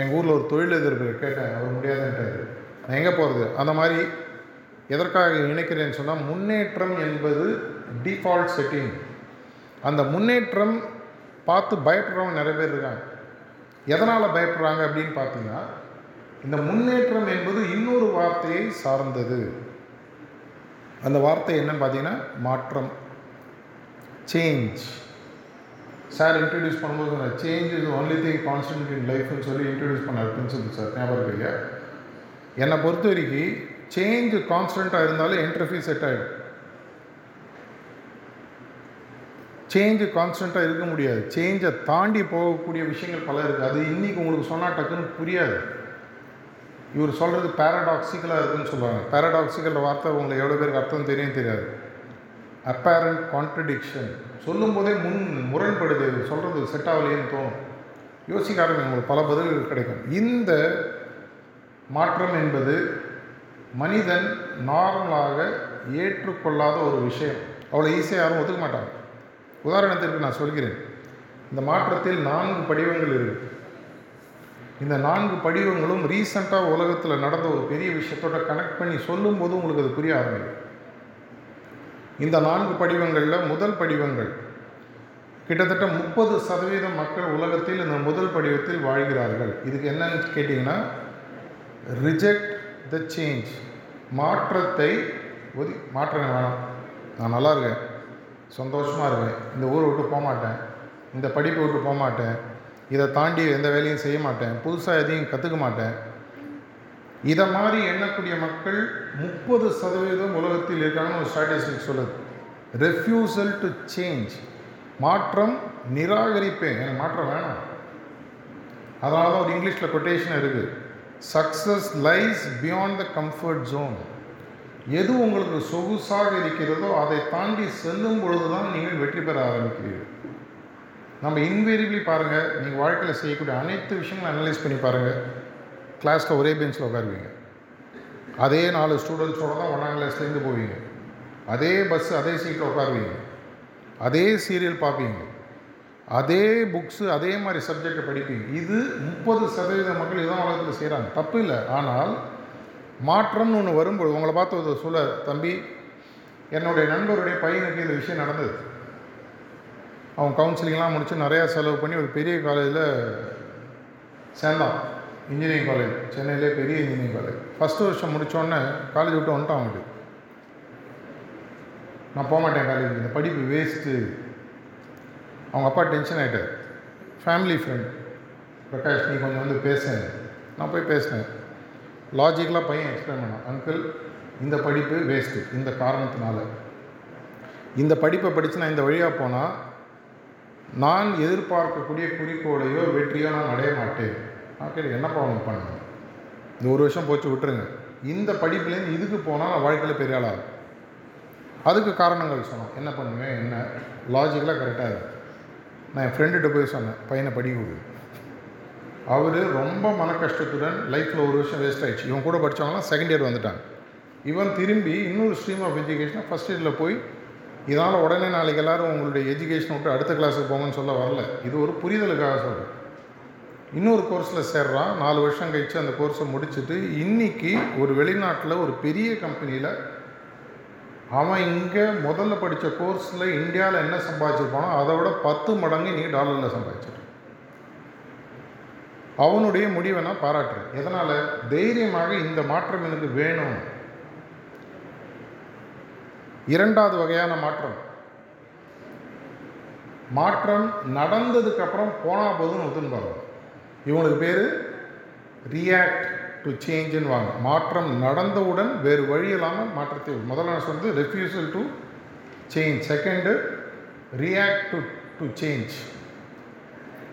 எங்கள் ஊரில் ஒரு தொழிலதிபர் கேட்டேன் அவர் முடியாதுன்ட்டாரு. நான் எங்கே போகிறது அந்த மாதிரி எதற்காக இணைக்கிறேன்னு சொன்னால் முன்னேற்றம் என்பது டிஃபால்ட் செட்டிங் அந்த முன்னேற்றம் பார்த்து பயப்படுறவங்க நிறைய பேர் இருக்காங்க. எதனால் பயப்படுறாங்க அப்படின்னு பார்த்தீங்கன்னா இந்த முன்னேற்றம் என்பது இன்னொரு வார்த்தையை சார்ந்தது. அந்த வார்த்தை என்னன்னு பார்த்தீங்கன்னா மாற்றம். சேஞ்ச் சார் இன்ட்ரடியூஸ் பண்ணும்போது சொன்னார் change is only thing constant in லைஃப்னு சொல்லி இன்ட்ரடியூஸ் பண்ணார் பிரின்சிபல் சார் ஞாபகம் இல்லையா? என்னை பொறுத்த வரைக்கும் சேஞ்ச் கான்ஸ்டண்ட்டாக இருந்தாலும் என்ட்ரஃபி செட் ஆகிடும் சேஞ்சு கான்ஸ்டண்ட்டாக இருக்க முடியாது. சேஞ்சை தாண்டி போகக்கூடிய விஷயங்கள் பல இருக்குது அது இன்றைக்கி உங்களுக்கு சொன்னால் டக்குன்னு புரியாது. இவர் சொல்கிறது பேரடாக்சிக்கலாக இருக்குன்னு சொல்லுவாங்க பேரடாக்சிக்கல் வார்த்தை உங்களுக்கு எவ்வளோ பேருக்கு அர்த்தம் தெரியும் தெரியாது. அப்பேரண்ட் கான்ட்ரடிக்ஷன் சொல்லும்போதே முன் முரண்படுது. சொல்கிறது செட் ஆகலையேன்னு தோணும். யோசிக்க ஆரம்பிங்க உங்களுக்கு பல பதில்கள் கிடைக்கும். இந்த மாற்றம் என்பது மனிதன் நார்மலாக ஏற்றுக்கொள்ளாத ஒரு விஷயம். அவ்வளோ ஈஸியாக யாரும் ஒத்துக்க மாட்டாங்க. உதாரணத்திற்கு நான் சொல்கிறேன். இந்த மாற்றத்தில் நான்கு படிவங்கள் இருக்குது இந்த நான்கு படிவங்களும் ரீசண்டாக உலகத்தில் நடந்த ஒரு பெரிய விஷயத்தோட கனெக்ட் பண்ணி சொல்லும்போது உங்களுக்கு அது புரிய ஆரம்பிக்கும் இந்த நான்கு படிவங்களில் முதல் படிவங்கள் கிட்டத்தட்ட முப்பது சதவீதம் மக்கள் உலகத்தில் இந்த முதல் படிவத்தில் வாழ்கிறார்கள். இதுக்கு என்னன்னு கேட்டிங்கன்னா ரிஜெக்ட் த சேஞ்ச் மாற்றத்தை ஒதி மாற்றம் வேணாம். நான் நல்லா இருக்கேன். சந்தோஷமாக இருக்கேன். இந்த ஊரை விட்டு போக மாட்டேன் இந்த படிப்பை விட்டு போக மாட்டேன் இதை தாண்டி எந்த வேலையும் செய்ய மாட்டேன். புதுசாக எதையும் கற்றுக்க மாட்டேன். இதை மாதிரி எண்ணக்கூடிய மக்கள் முப்பது சதவீதம் உலகத்தில் இருக்காங்கன்னு ஒரு ஸ்டாட்டிஸ்டிக் சொல்லுது. ரெஃப்யூசல் டு சேஞ்ச் மாற்றம் நிராகரிப்பேன். எனக்கு மாற்றம் வேணாம். அதனால தான் ஒரு இங்கிலீஷில் கொட்டேஷன் இருக்குது success lies beyond the comfort zone எது உங்களுக்கு சொகுசாக இருக்கிறதோ அதை தாண்டி செல்லும் பொழுது தான் நீங்கள் வெற்றி பெற ஆரம்பிக்கிறீர்கள். நம்ம இன்வேரியபிளி பாருங்கள் நீங்கள் வாழ்க்கையில் செய்யக்கூடிய அனைத்து விஷயங்களும் அனலைஸ் பண்ணி பாருங்கள் கிளாஸில் ஒரே பெஞ்சில் உட்காருவீங்க. அதே நாலு ஸ்டூடெண்ட்ஸோட தான் ஒன்றாம் கிளாஸ்லேருந்து போவீங்க. அதே பஸ் அதே சீட்டில் உட்காருவீங்க. அதே சீரியல் பார்ப்பீங்க. அதே புக்ஸு அதே மாதிரி சப்ஜெக்டை படிப்பீங்க. இது முப்பது சதவீத மக்கள் இதான் உலகத்தில் செய்கிறாங்க தப்பு இல்லை. ஆனால் மாற்றம்னு ஒன்று வரும்போது உங்களை பார்த்து ஒரு சொல்ல தம்பி என்னுடைய நண்பருடைய பையனுக்கு இந்த விஷயம் நடந்தது. அவன் கவுன்சிலிங்லாம் முடித்து நிறையா செலவு பண்ணி ஒரு பெரிய காலேஜில் சேர்ந்தான் இன்ஜினியரிங் காலேஜ் சென்னையிலே பெரிய இன்ஜினியரிங் காலேஜ் ஃபஸ்ட்டு வருஷம் முடித்தோடனே காலேஜ் விட்டு வந்துட்டான் அவனுக்கு நான் போக மாட்டேன் காலேஜ் இந்த படிப்பு வேஸ்ட்டு அவங்க அப்பா டென்ஷன் ஆகிட்டார் ஃபேமிலி ஃப்ரெண்ட் பிரகாஷ் நீ கொஞ்சம் வந்து பேசுனேன் நான் போய் பேசினேன். லாஜிக்கலாக பையன் எக்ஸ்பிளைன் பண்ணான். அங்கிள் இந்த படிப்பு வேஸ்ட்டு இந்த காரணத்தினால. இந்த படிப்பை படித்து நான் இந்த வழியாக போனால் நான் எதிர்பார்க்கக்கூடிய குறிக்கோளையோ வெற்றியோ நான் அடைய மாட்டேன். நான் கேட்டு என்னப்பா அவனுக்கு பண்ணேன் இந்த ஒரு வருஷம் போச்சு விட்டுருங்க. இந்த படிப்புலேருந்து இதுக்கு போனால் நான் வாழ்க்கையில் பெரிய ஆளாக அதுக்கு காரணங்கள் சொன்னோம். என்ன பண்ணுவேன்? என்ன? லாஜிக்கலாக கரெக்டாக இருக்கும் நான் என் ஃப்ரெண்டுகிட்ட போய் சொன்னேன். பையனை படிக்க கொடு. அவர் ரொம்ப மன கஷ்டத்துடன் லைஃப்பில் ஒரு வருஷம் வேஸ்ட் ஆகிடுச்சு இவன் கூட படித்தவங்களாம் செகண்ட் இயர் வந்துட்டாங்க இவன் திரும்பி இன்னொரு ஸ்ட்ரீம் ஆஃப் எஜுகேஷனாக ஃபஸ்ட் இயரில் போய் இதனால் உடனே நாளைக்கு எல்லோரும் உங்களுடைய எஜுகேஷனை விட்டு அடுத்த கிளாஸுக்கு போங்கன்னு சொல்ல வரல. இது ஒரு புரிதலுக்காக சொல்கிறேன் இன்னொரு கோர்ஸில் சேர்றான். நாலு வருஷம் கழித்து அந்த கோர்ஸை முடிச்சுட்டு இன்றைக்கி ஒரு வெளிநாட்டில் ஒரு பெரிய கம்பெனியில் அவன் இங்கே முதல்ல படித்த கோர்ஸில் இந்தியாவில் என்ன சம்பாதிச்சிருப்பானோ அதை விட பத்து மடங்கு இன்றைக்கி டாலரில் சம்பாதிச்சிருக்கான். அவனுடைய முடிவை நான் பாராட்டுறேன். எதனால்? தைரியமாக இந்த மாற்றம் எனக்கு வேணும். இரண்டாவது வகையான மாற்றம். மாற்றம் நடந்ததுக்கு அப்புறம் போனால் போதும்னு ஒத்துன்னு இவங்களுக்கு பேர் ரியாக்ட் டு சேஞ்சுன்னு வாங்க. மாற்றம் நடந்தவுடன் வேறு வழி இல்லாமல் மாற்றத்தை முதல்ல நான் சொன்னது refusal to change second react to to change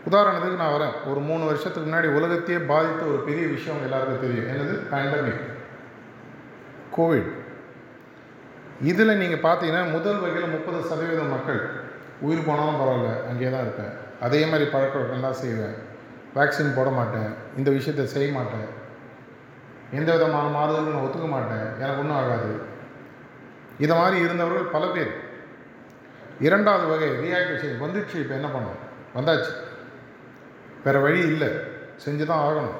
உதாரணத்துக்கு நான் வரேன். ஒரு மூணு வருஷத்துக்கு முன்னாடி உலகத்தையே பாதித்த ஒரு பெரிய விஷயம் எல்லாருக்கும் தெரியும். என்னது? பேண்டமிக் கோவிட் இதில் நீங்கள் பார்த்தீங்கன்னா முதல் வகையில் முப்பது சதவீதம் மக்கள் உயிர் போனாலும் பரவாயில்ல அங்கேயே தான் இருப்பேன். அதே மாதிரி பழக்க தான் செய்வேன். வேக்சின் போட மாட்டேன். இந்த விஷயத்தை செய்ய மாட்டேன். எந்த விதமான மாறுதலும் நான் ஒத்துக்க மாட்டேன். எனக்கு ஒன்றும் ஆகாது. இதை மாதிரி இருந்தவர்கள் பல பேர். இரண்டாவது வகை ரியாக்டேஷன் வந்துடுச்சு இப்போ என்ன பண்ணோம்? வந்தாச்சு. வேறு வழி இல்லை. செஞ்சு தான் ஆகணும்.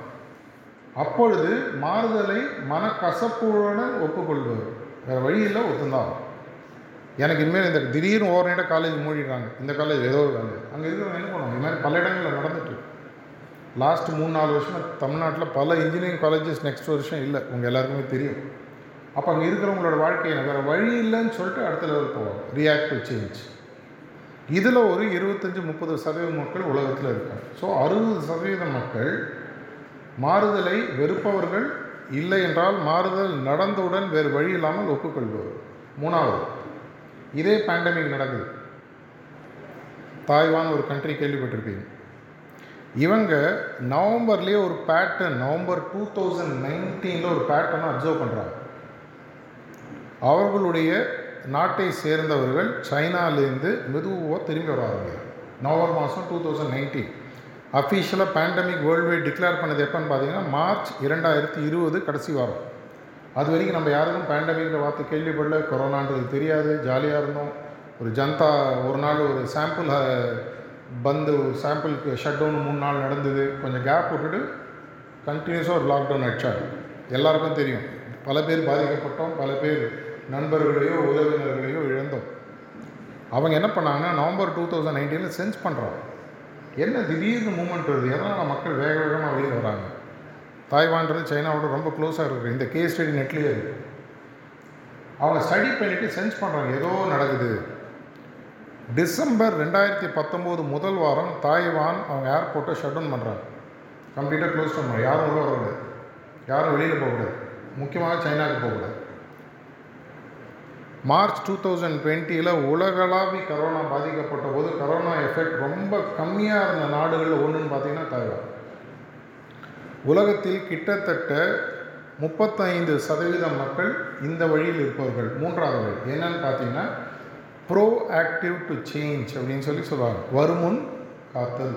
அப்பொழுது மாறுதலை மனக்கசப்புடன் ஒப்புக்கொள்வது. வேறு வழி இல்லை ஒத்துந்தான் எனக்கு இனிமேல் இந்த திடீர்னு ஓவர் காலேஜ் மூடிடுறாங்க. இந்த காலேஜ் ஏதோ ஒரு காலேஜ் அங்கே இருக்கிறவங்க என்ன பண்ணுவோம் இது மாதிரி பல இடங்களில் நடந்துட்டு லாஸ்ட் மூணு நாலு வருஷமாக தமிழ்நாட்டில் பல இன்ஜினியரிங் காலேஜஸ் நெக்ஸ்ட் வருஷம் இல்லை. உங்கள் எல்லாருக்குமே தெரியும். அப்போ அங்கே இருக்கிறவங்களோட வாழ்க்கையை வேறு வழி இல்லைன்னு சொல்லிட்டு அடுத்த லெவல் போவாங்க. ரியாக்டிவ் சேஞ்ச் இதில் ஒரு இருபத்தஞ்சி முப்பது சதவீத மக்கள் உலகத்தில் இருக்காங்க. ஸோ அறுபது சதவீத மக்கள் மாறுதலை வெறுப்பவர்கள் இல்லை என்றால் மாறுதல் நடந்தவுடன் வேறு வழி இல்லாமல் ஒப்புக்கொள்வது மூணாவது இதே பேண்டமிக் நடக்குது. தாய்வான் ஒரு கண்ட்ரி கேள்விப்பட்டிருப்பீங்க. இவங்க நவம்பர்லேயே ஒரு பேட்டர்ன் நவம்பர் டூ தௌசண்ட் நைன்டீனில் ஒரு பேட்டர்னை அப்சர்வ் பண்ணுறாங்க அவர்களுடைய நாட்டை சேர்ந்தவர்கள் சைனாலேருந்து மெதுவாக திரும்பி வர ஆரம்பிக்கிறாங்க. நவம்பர் மாதம் டூ தௌசண்ட் நைன்டீன் அஃபீஷியலாக பேண்டமிக் வேர்ல்டு வைட் டிக்ளேர் பண்ணது எப்போன்னு பார்த்தீங்கன்னா மார்ச் இரண்டாயிரத்தி இருபது கடைசி வாரம். அது வரைக்கும் நம்ம யாருக்கும் பேண்டமிக்கில் பார்த்து கேள்விப்படல கொரோனான்றது தெரியாது ஜாலியாக இருந்தோம். ஒரு ஜனதா ஒரு நாள் ஒரு சாம்பிள் பந்து சாம்பிளுக்கு ஷட் டவுன் மூணு நாள் நடந்தது. கொஞ்சம் கேப் விட்டுட்டு கண்டினியூஸாக ஒரு லாக்டவுன் அடித்தாங்க எல்லாருக்கும் தெரியும். பல பேர் பாதிக்கப்பட்டோம் பல பேர் நண்பர்களையோ உறவினர்களையோ இழந்தோம். அவங்க என்ன பண்ணாங்கன்னா நவம்பர் டூ தௌசண்ட் நைன்டீனில் சென்ஸ் பண்ணுறாங்க என்ன திடீர்னு மூமெண்ட் வருது? எதனால் மக்கள் வேக வேகமாக வெளியில் வராங்க? தாய்வான்றது சைனாவோட ரொம்ப க்ளோஸாக இருக்குது இந்த கேஸ் ஸ்டடி நெட்லேயே இருக்குது அவங்க ஸ்டடி பண்ணிவிட்டு சென்ஸ் பண்ணுறாங்க ஏதோ நடக்குது. டிசம்பர் ரெண்டாயிரத்தி பத்தொம்போது முதல் வாரம் தாய்வான் அவங்க ஏர்போர்ட்டை ஷட் டவுன் பண்ணுறாங்க கம்ப்ளீட்டாக க்ளோஸ் பண்ணுறாங்க யாரும் உள்ளே வரக்கூடாது யாரும் வெளியில் போகக்கூடாது. முக்கியமாக சைனாவுக்கு போகக்கூடாது. மார்ச் டூ தௌசண்ட் டுவெண்ட்டியில் உலகளாவி கரோனா பாதிக்கப்பட்ட போது கரோனா எஃபெக்ட் ரொம்ப கம்மியாக இருந்த நாடுகளில் ஒன்றுன்னு பார்த்தீங்கன்னா தாய்வான். உலகத்தில் கிட்டத்தட்ட முப்பத்தைந்து சதவீதம் மக்கள் இந்த வழியில் இருப்பவர்கள். மூன்றாவது வழி என்னன்னு பார்த்தீங்கன்னா ப்ரோ ஆக்டிவ் டு சேஞ்ச் அப்படின்னு சொல்லி சொல்லுவாங்க. வருமுன் காத்தல்.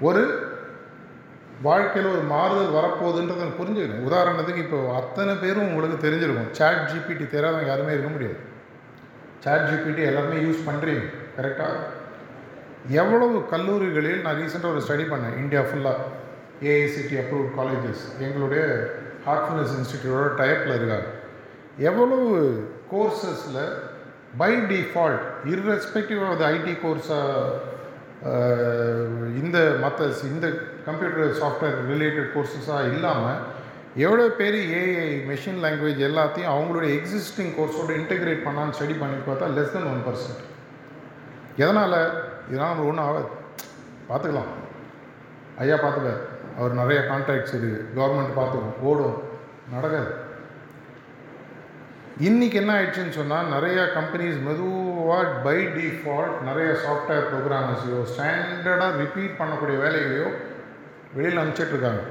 ஒரு வாழ்க்கையில் ஒரு மாறுதல் வரப்போகுதுன்றதை புரிஞ்சுக்கணும் உதாரணத்துக்கு இப்போ அத்தனை பேரும் உங்களுக்கு தெரிஞ்சிருக்கும். சாட் ஜிபிடி தெரியாதவங்க யாருமே இருக்க முடியாது. சாட் ஜிபிடி எல்லாருமே யூஸ் பண்ணுறீங்க கரெக்டாக எவ்வளவு கல்லூரிகளில் நான் ரீசெண்டாக ஒரு ஸ்டடி பண்ணேன். இந்தியா ஃபுல்லாக ஏஐசிடி அப்ரூவ்ட் காலேஜஸ் எங்களுடைய ஹார்ட்ஃபுல்னஸ் இன்ஸ்டிடியூட்டோட டைப்பில் இருக்காங்க. எவ்வளவு கோர்சஸில் by default irrespective of the IT கோர்ஸாக இந்த மற்ற இந்த கம்ப்யூட்டர் சாஃப்ட்வேர் ரிலேட்டட் கோர்சஸாக இல்லாமல் எவ்வளோ பேர் ஏஐ மெஷின் லாங்குவேஜ் எல்லாத்தையும் அவங்களுடைய எக்ஸிஸ்டிங் கோர்ஸோடு இன்டெகிரேட் பண்ணான்னு ஸ்டடி பண்ணி பார்த்தா லெஸ் தென் ஒன் பர்சன்ட் எதனால்? இதெல்லாம் நம்ம ஒன்றும் ஆகாது. பார்த்துக்கலாம். ஐயா பார்த்துக்கார் அவர் நிறைய கான்ட்ராக்ட்ஸ் இருக்குது கவர்மெண்ட் பார்த்துக்கும். ஓடும். நடக்காது. இன்றைக்கி என்ன ஆயிடுச்சுன்னு சொன்னால் நிறையா கம்பெனிஸ் மெதுவாக பை டிஃபால்ட் நிறைய சாஃப்ட்வேர் ப்ரோக்ராமர்ஸையோ ஸ்டாண்டர்டாக ரிப்பீட் பண்ணக்கூடிய வேலைகளையோ வெளியில் அனுப்பிச்சிட்ருக்காங்க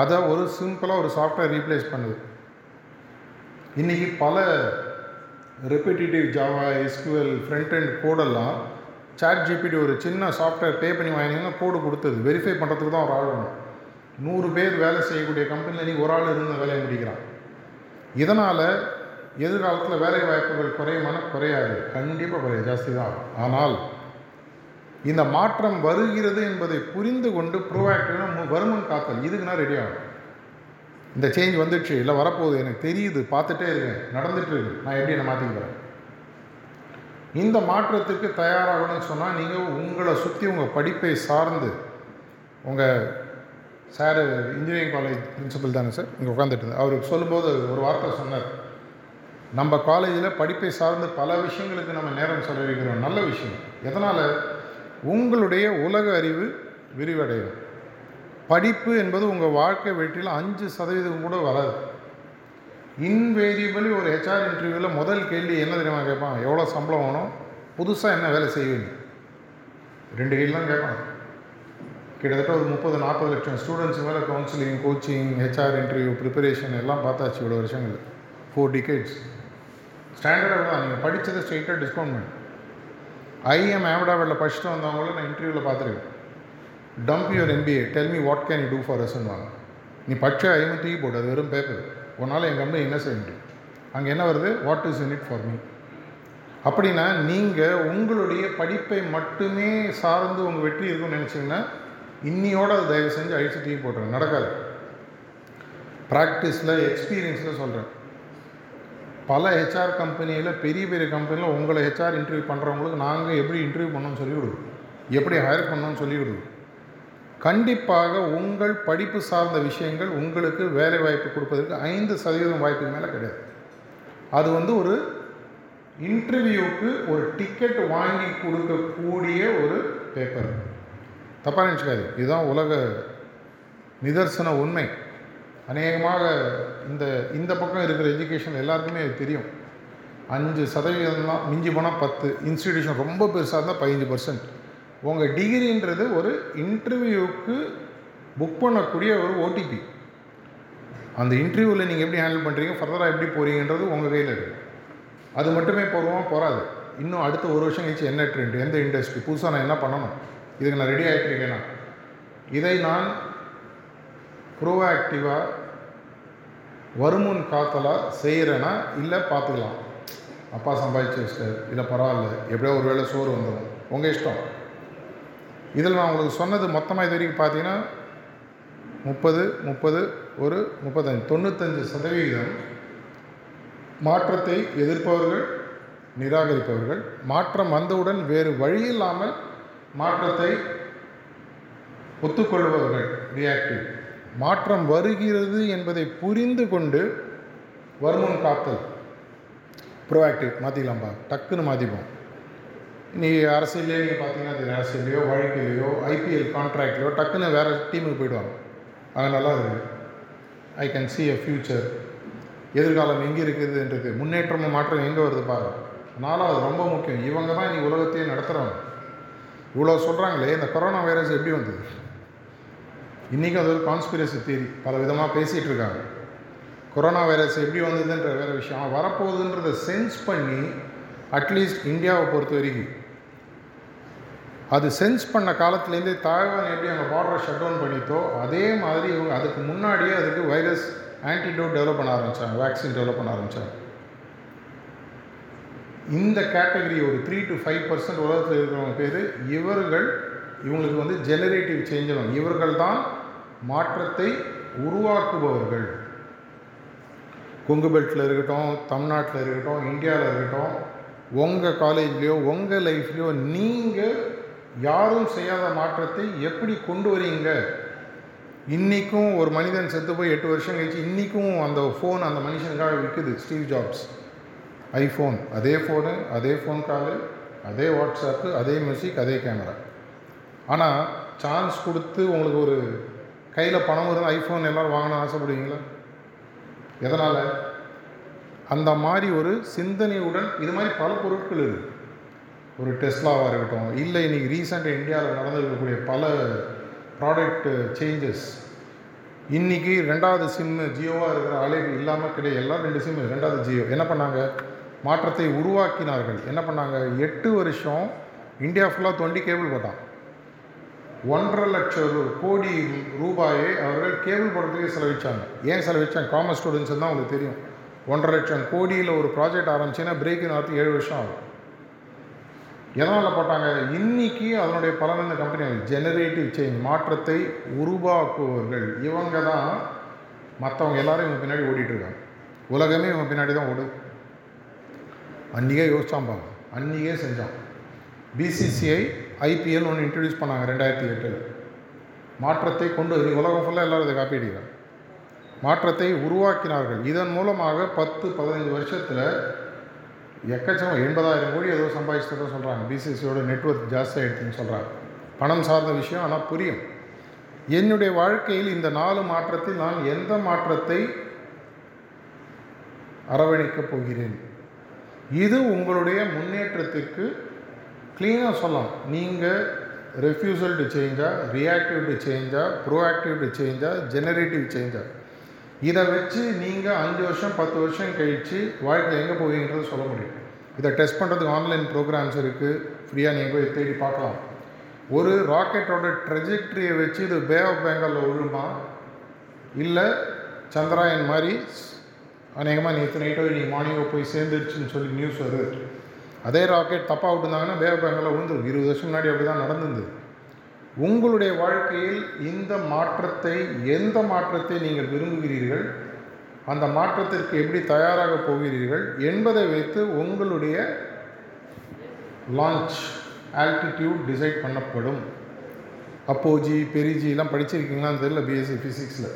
அதை ஒரு சிம்பிளாக ஒரு சாஃப்ட்வேர் ரீப்ளேஸ் பண்ணுது. இன்றைக்கி பல repetitive Java SQL front end கோடெல்லாம் chat GPT ஒரு சின்ன சாஃப்ட்வேர் பே பண்ணி வாங்கினீங்கன்னா கோடு கொடுத்தது. வெரிஃபை பண்ணுறதுக்கு தான் ஒரு ஆள் வேணும். நூறு பேர் வேலை செய்யக்கூடிய கம்பெனியில் நீ ஒரு ஆள் இருந்த வேலையை முடிக்கிறான். இதனால் எதிர்காலத்தில் வேலை வாய்ப்புகள் குறையுமான குறையாது. கண்டிப்பாக குறையாது. ஜாஸ்தி தான். ஆனால் இந்த மாற்றம் வருகிறது என்பதை புரிந்து கொண்டு ப்ரோஆக்டிவாக வருமன் காத்தல். இதுக்கு ரெடி ஆகும் இந்த சேஞ்ச் வந்துடுச்சு இல்லை வரப்போகுது எனக்கு தெரியுது பார்த்துட்டே இருக்கேன் நடந்துட்டு இருக்கு. நான் எப்படி என்ன மாற்றிக்கிறேன் இந்த மாற்றத்துக்கு தயாராகணும்னு சொன்னால் நீங்கள் உங்களை சுற்றி உங்கள் படிப்பை சார்ந்து உங்கள் சார் இன்ஜினியரிங் காலேஜ் பிரின்சிபல் தானே சார் இங்கே உட்காந்துட்டு இருந்தேன் அவர் சொல்லும்போது ஒரு வார்த்தை சொன்னார். நம்ம காலேஜில் படிப்பை சார்ந்து பல விஷயங்களுக்கு நம்ம நேரம் செலவழிக்கிறோம். நல்ல விஷயம். எதனால்? உங்களுடைய உலக அறிவு விரிவடையும். படிப்பு என்பது உங்கள் வாழ்க்கை வெற்றியில் அஞ்சு சதவீதம் கூட வராது. இன்வேரியபிளி ஒரு ஹெச்ஆர் இன்டர்வியூவில் முதல் கேள்வி என்ன தெரியுமா கேட்பான் எவ்வளோ சம்பளம் வேணும்? புதுசாக என்ன வேலை செய்வீங்க? ரெண்டு கேள்வி தான் கேட்பான் கிட்டத்தட்ட ஒரு முப்பது நாற்பது லட்சம் ஸ்டூடெண்ட்ஸ் மேலே counselling coaching HR interview preparation எல்லாம் பார்த்தாச்சு இவ்வளோ வருஷங்கள் ஃபோர் டிகேட்ஸ் ஸ்டாண்டர்டாக தான் நீங்கள் படித்ததை ஸ்ட்ரெயிட்டாக டிஸ்கவுண்ட் பண்ணி. ஐஎம் ஆமடாவில் படிச்சுட்டு வந்தவங்களும் நான் இன்டர்வியூவில் பார்த்துருக்கேன். Dump your MBA tell me what can you do for அஸ்ன்னு நீ படித்த ஐஎம் தூக்கி போடு அது வெறும் பேப்பர் உன்னால் என் கம்பெனி என்ன செய்ய முடியும்? அங்கே என்ன வருது? What is in it for me அப்படின்னா நீங்கள் உங்களுடைய படிப்பை மட்டுமே சார்ந்து உங்கள் வெற்றி இருக்கும்னு நினச்சிங்கன்னா இன்னியோட அது தயவு செஞ்சு அழிச்சு தூக்கி போட்டுருங்க. நடக்காது. ப்ராக்டிஸில் எக்ஸ்பீரியன்ஸில் சொல்கிறேன் பல ஹெச்ஆர் கம்பெனியில் பெரிய பெரிய கம்பெனியில் உங்களை ஹெச்ஆர் இன்டர்வியூ பண்ணுறவங்களுக்கு நாங்கள் எப்படி இன்டர்வியூ பண்ணோம்னு சொல்லிவிடுவோம் எப்படி ஹையர் பண்ணோம்னு சொல்லிவிடுவோம் கண்டிப்பாக உங்கள் படிப்பு சார்ந்த விஷயங்கள் உங்களுக்கு வேலை வாய்ப்பு கொடுப்பதற்கு ஐந்து சதவீதம் வாய்ப்புக்கு மேலே கிடையாது. அது வந்து ஒரு இன்டர்வியூக்கு ஒரு டிக்கெட் வாங்கி கொடுக்கக்கூடிய ஒரு பேப்பர் தப்பாக நினச்சிக்காது இதுதான் உலக நிதர்சன உண்மை. அநேகமாக இந்த இந்த பக்கம் இருக்கிற எஜுகேஷன் எல்லாருக்குமே அது தெரியும். அஞ்சு சதவீதம் தான் மிஞ்சி போனால் பத்து. இன்ஸ்டிடியூஷன் ரொம்ப பெருசாக இருந்தால் பதினஞ்சு பர்சன்ட் உங்கள் டிகிரின்றது ஒரு இன்டர்வியூவுக்கு புக் பண்ணக்கூடிய ஒரு ஓடிபி அந்த இன்டர்வியூவில் நீங்கள் எப்படி ஹேண்டில் பண்ணுறீங்க ஃபர்தராக எப்படி போகிறீங்கன்றது உங்கள் கையில் இருக்குது அது மட்டுமே போகிறோமா போகாது இன்னும் அடுத்த ஒரு வருஷம் கழிச்சு என்ன ட்ரெண்ட் எந்த இண்டஸ்ட்ரி புதுசாக நான் என்ன பண்ணணும்? இதுக்கு நான் ரெடி ஆகிட்டு இருக்கேன்னா இதை நான் ப்ரோஆக்டிவாக வருமுன் காத்தலாக செய்கிறேன்னா இல்லை பார்த்துக்கலாம் அப்பா சம்பாதிச்சு வச்சிட்டார். இல்லை பரவாயில்ல. எப்படியோ ஒரு வேளை சோறு வந்துடும் உங்கள் இஷ்டம். இதில் நான் உங்களுக்கு சொன்னது மொத்தமாக இது வரைக்கும் பார்த்தீங்கன்னா முப்பது முப்பது ஒரு முப்பத்தஞ்சு தொண்ணூத்தஞ்சு சதவிகிதம் மாற்றத்தை எதிர்ப்பவர்கள் நிராகரிப்பவர்கள் மாற்றம் வந்தவுடன் வேறு வழி இல்லாமல் மாற்றத்தை ஒத்துக்கொள்பவர்கள். ரியாக்டிவ் மாற்றம் வருகிறது என்பதை புரிந்து கொண்டு வருமுன் காத்தல். ப்ரோஆக்டிவ் மாற்றிக்கலாம்ப்பா டக்குன்னு மாற்றிப்போம் நீ அரசியலே நீங்கள் பார்த்தீங்கன்னா அது அரசியலையோ வழக்கிலையோ ஐபிஎல் கான்ட்ராக்ட்லையோ டக்குன்னு வேறு டீமுக்கு போயிடுவாங்க. அங்கே நல்லா இருக்குது I can see a future எதிர்காலம் எங்கே இருக்குதுன்றது. முன்னேற்றமும் மாற்றம் எங்கே வருது அதனால் அது ரொம்ப முக்கியம். இவங்க தான் இன்றைக்கி உலகத்தையே நடத்துகிறவங்க இவ்வளோ சொல்கிறாங்களே இந்த கொரோனா வைரஸ் எப்படி வந்தது? இன்றைக்கும் அது ஒரு கான்ஸ்பிரசி தேரி பல விதமாக பேசிகிட்டு இருக்காங்க. கொரோனா வைரஸ் எப்படி வந்ததுன்ற வேறு விஷயம். வரப்போகுதுன்றதை சென்ஸ் பண்ணி அட்லீஸ்ட் இந்தியாவை பொறுத்த வரைக்கும் அது சென்ஸ் பண்ண காலத்துலேருந்தே தாய்வான் எப்படி அவங்க பார்டரை ஷட் டவுன் பண்ணித்தோ அதே மாதிரி இவங்க அதுக்கு முன்னாடியே அதுக்கு வைரஸ் ஆன்டிடோட் டெவலப் பண்ண ஆரம்பித்தாங்க வேக்சின் டெவலப் பண்ண ஆரம்பித்தாங்க இந்த கேட்டகரி ஒரு த்ரீ டு ஃபைவ் பர்சன்ட் உலகத்தில் இருக்கிறவங்க பேர் இவர்கள் இவங்களுக்கு வந்து ஜெனரேட்டிவ் சேஞ்ச் இவர்கள் தான் மாற்றத்தை உருவாக்குபவர்கள். கொங்கு பெல்ட்டில் இருக்கட்டும் தமிழ்நாட்டில் இருக்கட்டும் இந்தியாவில் இருக்கட்டும் உங்கள் காலேஜ்லேயோ உங்கள் லைஃப்லேயோ நீங்கள் யாரும் செய்யாத மாற்றத்தை எப்படி கொண்டு வரீங்க? இன்றைக்கும் ஒரு மனிதன் செத்து போய் எட்டு வருஷம் கழிச்சு இன்றைக்கும் அந்த ஃபோன் அந்த மனுஷனுக்காக விற்குது ஸ்டீவ் ஜாப்ஸ் ஐஃபோன் அதே ஃபோனு அதே ஃபோன் காலு அதே வாட்ஸ்அப்பு அதே மியூசிக் அதே கேமரா ஆனால் சான்ஸ் கொடுத்து உங்களுக்கு ஒரு கையில் பணம் இருந்தால் ஐஃபோன் எல்லோரும் வாங்கணும்னு ஆசைப்படுவீங்களா? எதனால்? அந்த மாதிரி ஒரு சிந்தனையுடன் இது மாதிரி பல பொருட்கள் இருக்குது ஒரு டெஸ்லாவாக இருக்கட்டும் இல்லை இன்றைக்கி ரீசெண்டாக இந்தியாவில் நடந்திருக்கக்கூடிய பல ப்ராடக்ட் சேஞ்சஸ் இன்றைக்கி ரெண்டாவது சிம்மு ஜியோவாக இருக்கிற அலைவு இல்லாமல் கிடையாது. எல்லாம் ரெண்டு சிம்மு ரெண்டாவது ஜியோ. என்ன பண்ணாங்க? மாற்றத்தை உருவாக்கினார்கள். என்ன பண்ணாங்க? எட்டு வருஷம் இந்தியா ஃபுல்லாக தொண்டி கேபிள் போட்டான். ஒன்றரை லட்சம் ரூ கோடி ரூபாயை அவர்கள் கேபிள் போடுறதுக்கே செலவிச்சாங்க. ஏன் செலவிச்சாங்க? காமர்ஸ் ஸ்டூடெண்ட்ஸ் தான் உங்களுக்கு தெரியும். ஒன்றரை லட்சம் கோடியில் ஒரு ப்ராஜெக்ட் ஆரம்பிச்சுன்னா பிரேக்கிங் ஆகிறதுக்கு ஏழு வருஷம் ஆகும். எதனால் போட்டாங்க? இன்னைக்கு அதனுடைய பலன் இந்த கம்பெனி ஜெனரேட்டிவ் சேஞ்ச் மாற்றத்தை உருவாக்குவர்கள் இவங்க தான் மற்றவங்க எல்லாரும் இவங்க பின்னாடி ஓடிட்டுருக்காங்க. உலகமே இவங்க பின்னாடி தான் ஓடுது. அன்றைக்கே யோசிச்சாம்பாங்க அன்றைக்கே செஞ்சான். பிசிசிஐ ஐபிஎல் ஒன்று இன்ட்ரடியூஸ் பண்ணாங்க ரெண்டாயிரத்தி எட்டில். மாற்றத்தை கொண்டு வந்து உலகம் ஃபுல்லாக எல்லோரும் இதை காப்பி அடிக்கிறாங்க. மாற்றத்தை உருவாக்கினார்கள். இதன் மூலமாக பத்து பதினைஞ்சு வருஷத்தில் எக்கச்சக்கம் எண்பதாயிரம் கோடி ஏதோ சம்பாதிச்சதாக சொல்கிறாங்க பிசிசியோட நெட்ஒர்க் ஜாஸ்தி ஆகிடுச்சுன்னு சொல்கிறாங்க பணம் சார்ந்த விஷயம் ஆனால் புரியும். என்னுடைய வாழ்க்கையில் இந்த நாலு மாற்றத்தில் நான் எந்த மாற்றத்தை அரவணைக்கப் போகிறேன்? இது உங்களுடைய முன்னேற்றத்திற்கு க்ளீனாக சொல்லலாம் நீங்கள் ரெஃப்யூசல் டு சேஞ்சா ரியாக்டிவ் டு சேஞ்சா ப்ரோஆக்டிவ் டு சேஞ்சா ஜெனரேட்டிவ் சேஞ்சா இதை வச்சு நீங்கள் அஞ்சு வருஷம் பத்து வருஷம் கழித்து வாழ்க்கையில் எங்கே போவீங்கிறது சொல்ல முடியும். இதை டெஸ்ட் பண்ணுறதுக்கு ஆன்லைன் ப்ரோக்ராம்ஸ் இருக்குது ஃப்ரீயாக நீங்கள் போய் தேடி பார்க்கலாம். ஒரு ராக்கெட்டோட ட்ரெஜெக்ட்ரியை வச்சு இது பே ஆஃப் பெங்காலில் விழுமா? இல்லை சந்திராயன் மாதிரி அநேகமாக நேற்று நைட்டோ இன்றைக்கி மார்னிங்கோ போய் சேர்ந்துருச்சுன்னு சொல்லி நியூஸ் வருது. அதே ராக்கெட் தப்பாக விட்டுருந்தாங்கன்னா பே ஆஃப் பெங்காலில் இருபது வருஷம் முன்னாடி அப்படி தான் நடந்தது. உங்களுடைய வாழ்க்கையில் இந்த மாற்றத்தை எந்த மாற்றத்தை நீங்கள் விரும்புகிறீர்கள்? அந்த மாற்றத்திற்கு எப்படி தயாராக போகிறீர்கள்? என்பதை வைத்து உங்களுடைய லான்ச் ஆல்டிடியூட் டிசைட் பண்ணப்படும். அப்போஜி பெரிஜிலாம் படிச்சிருக்கீங்களான்னு தெரியல பிஎஸ்சி ஃபிசிக்ஸில்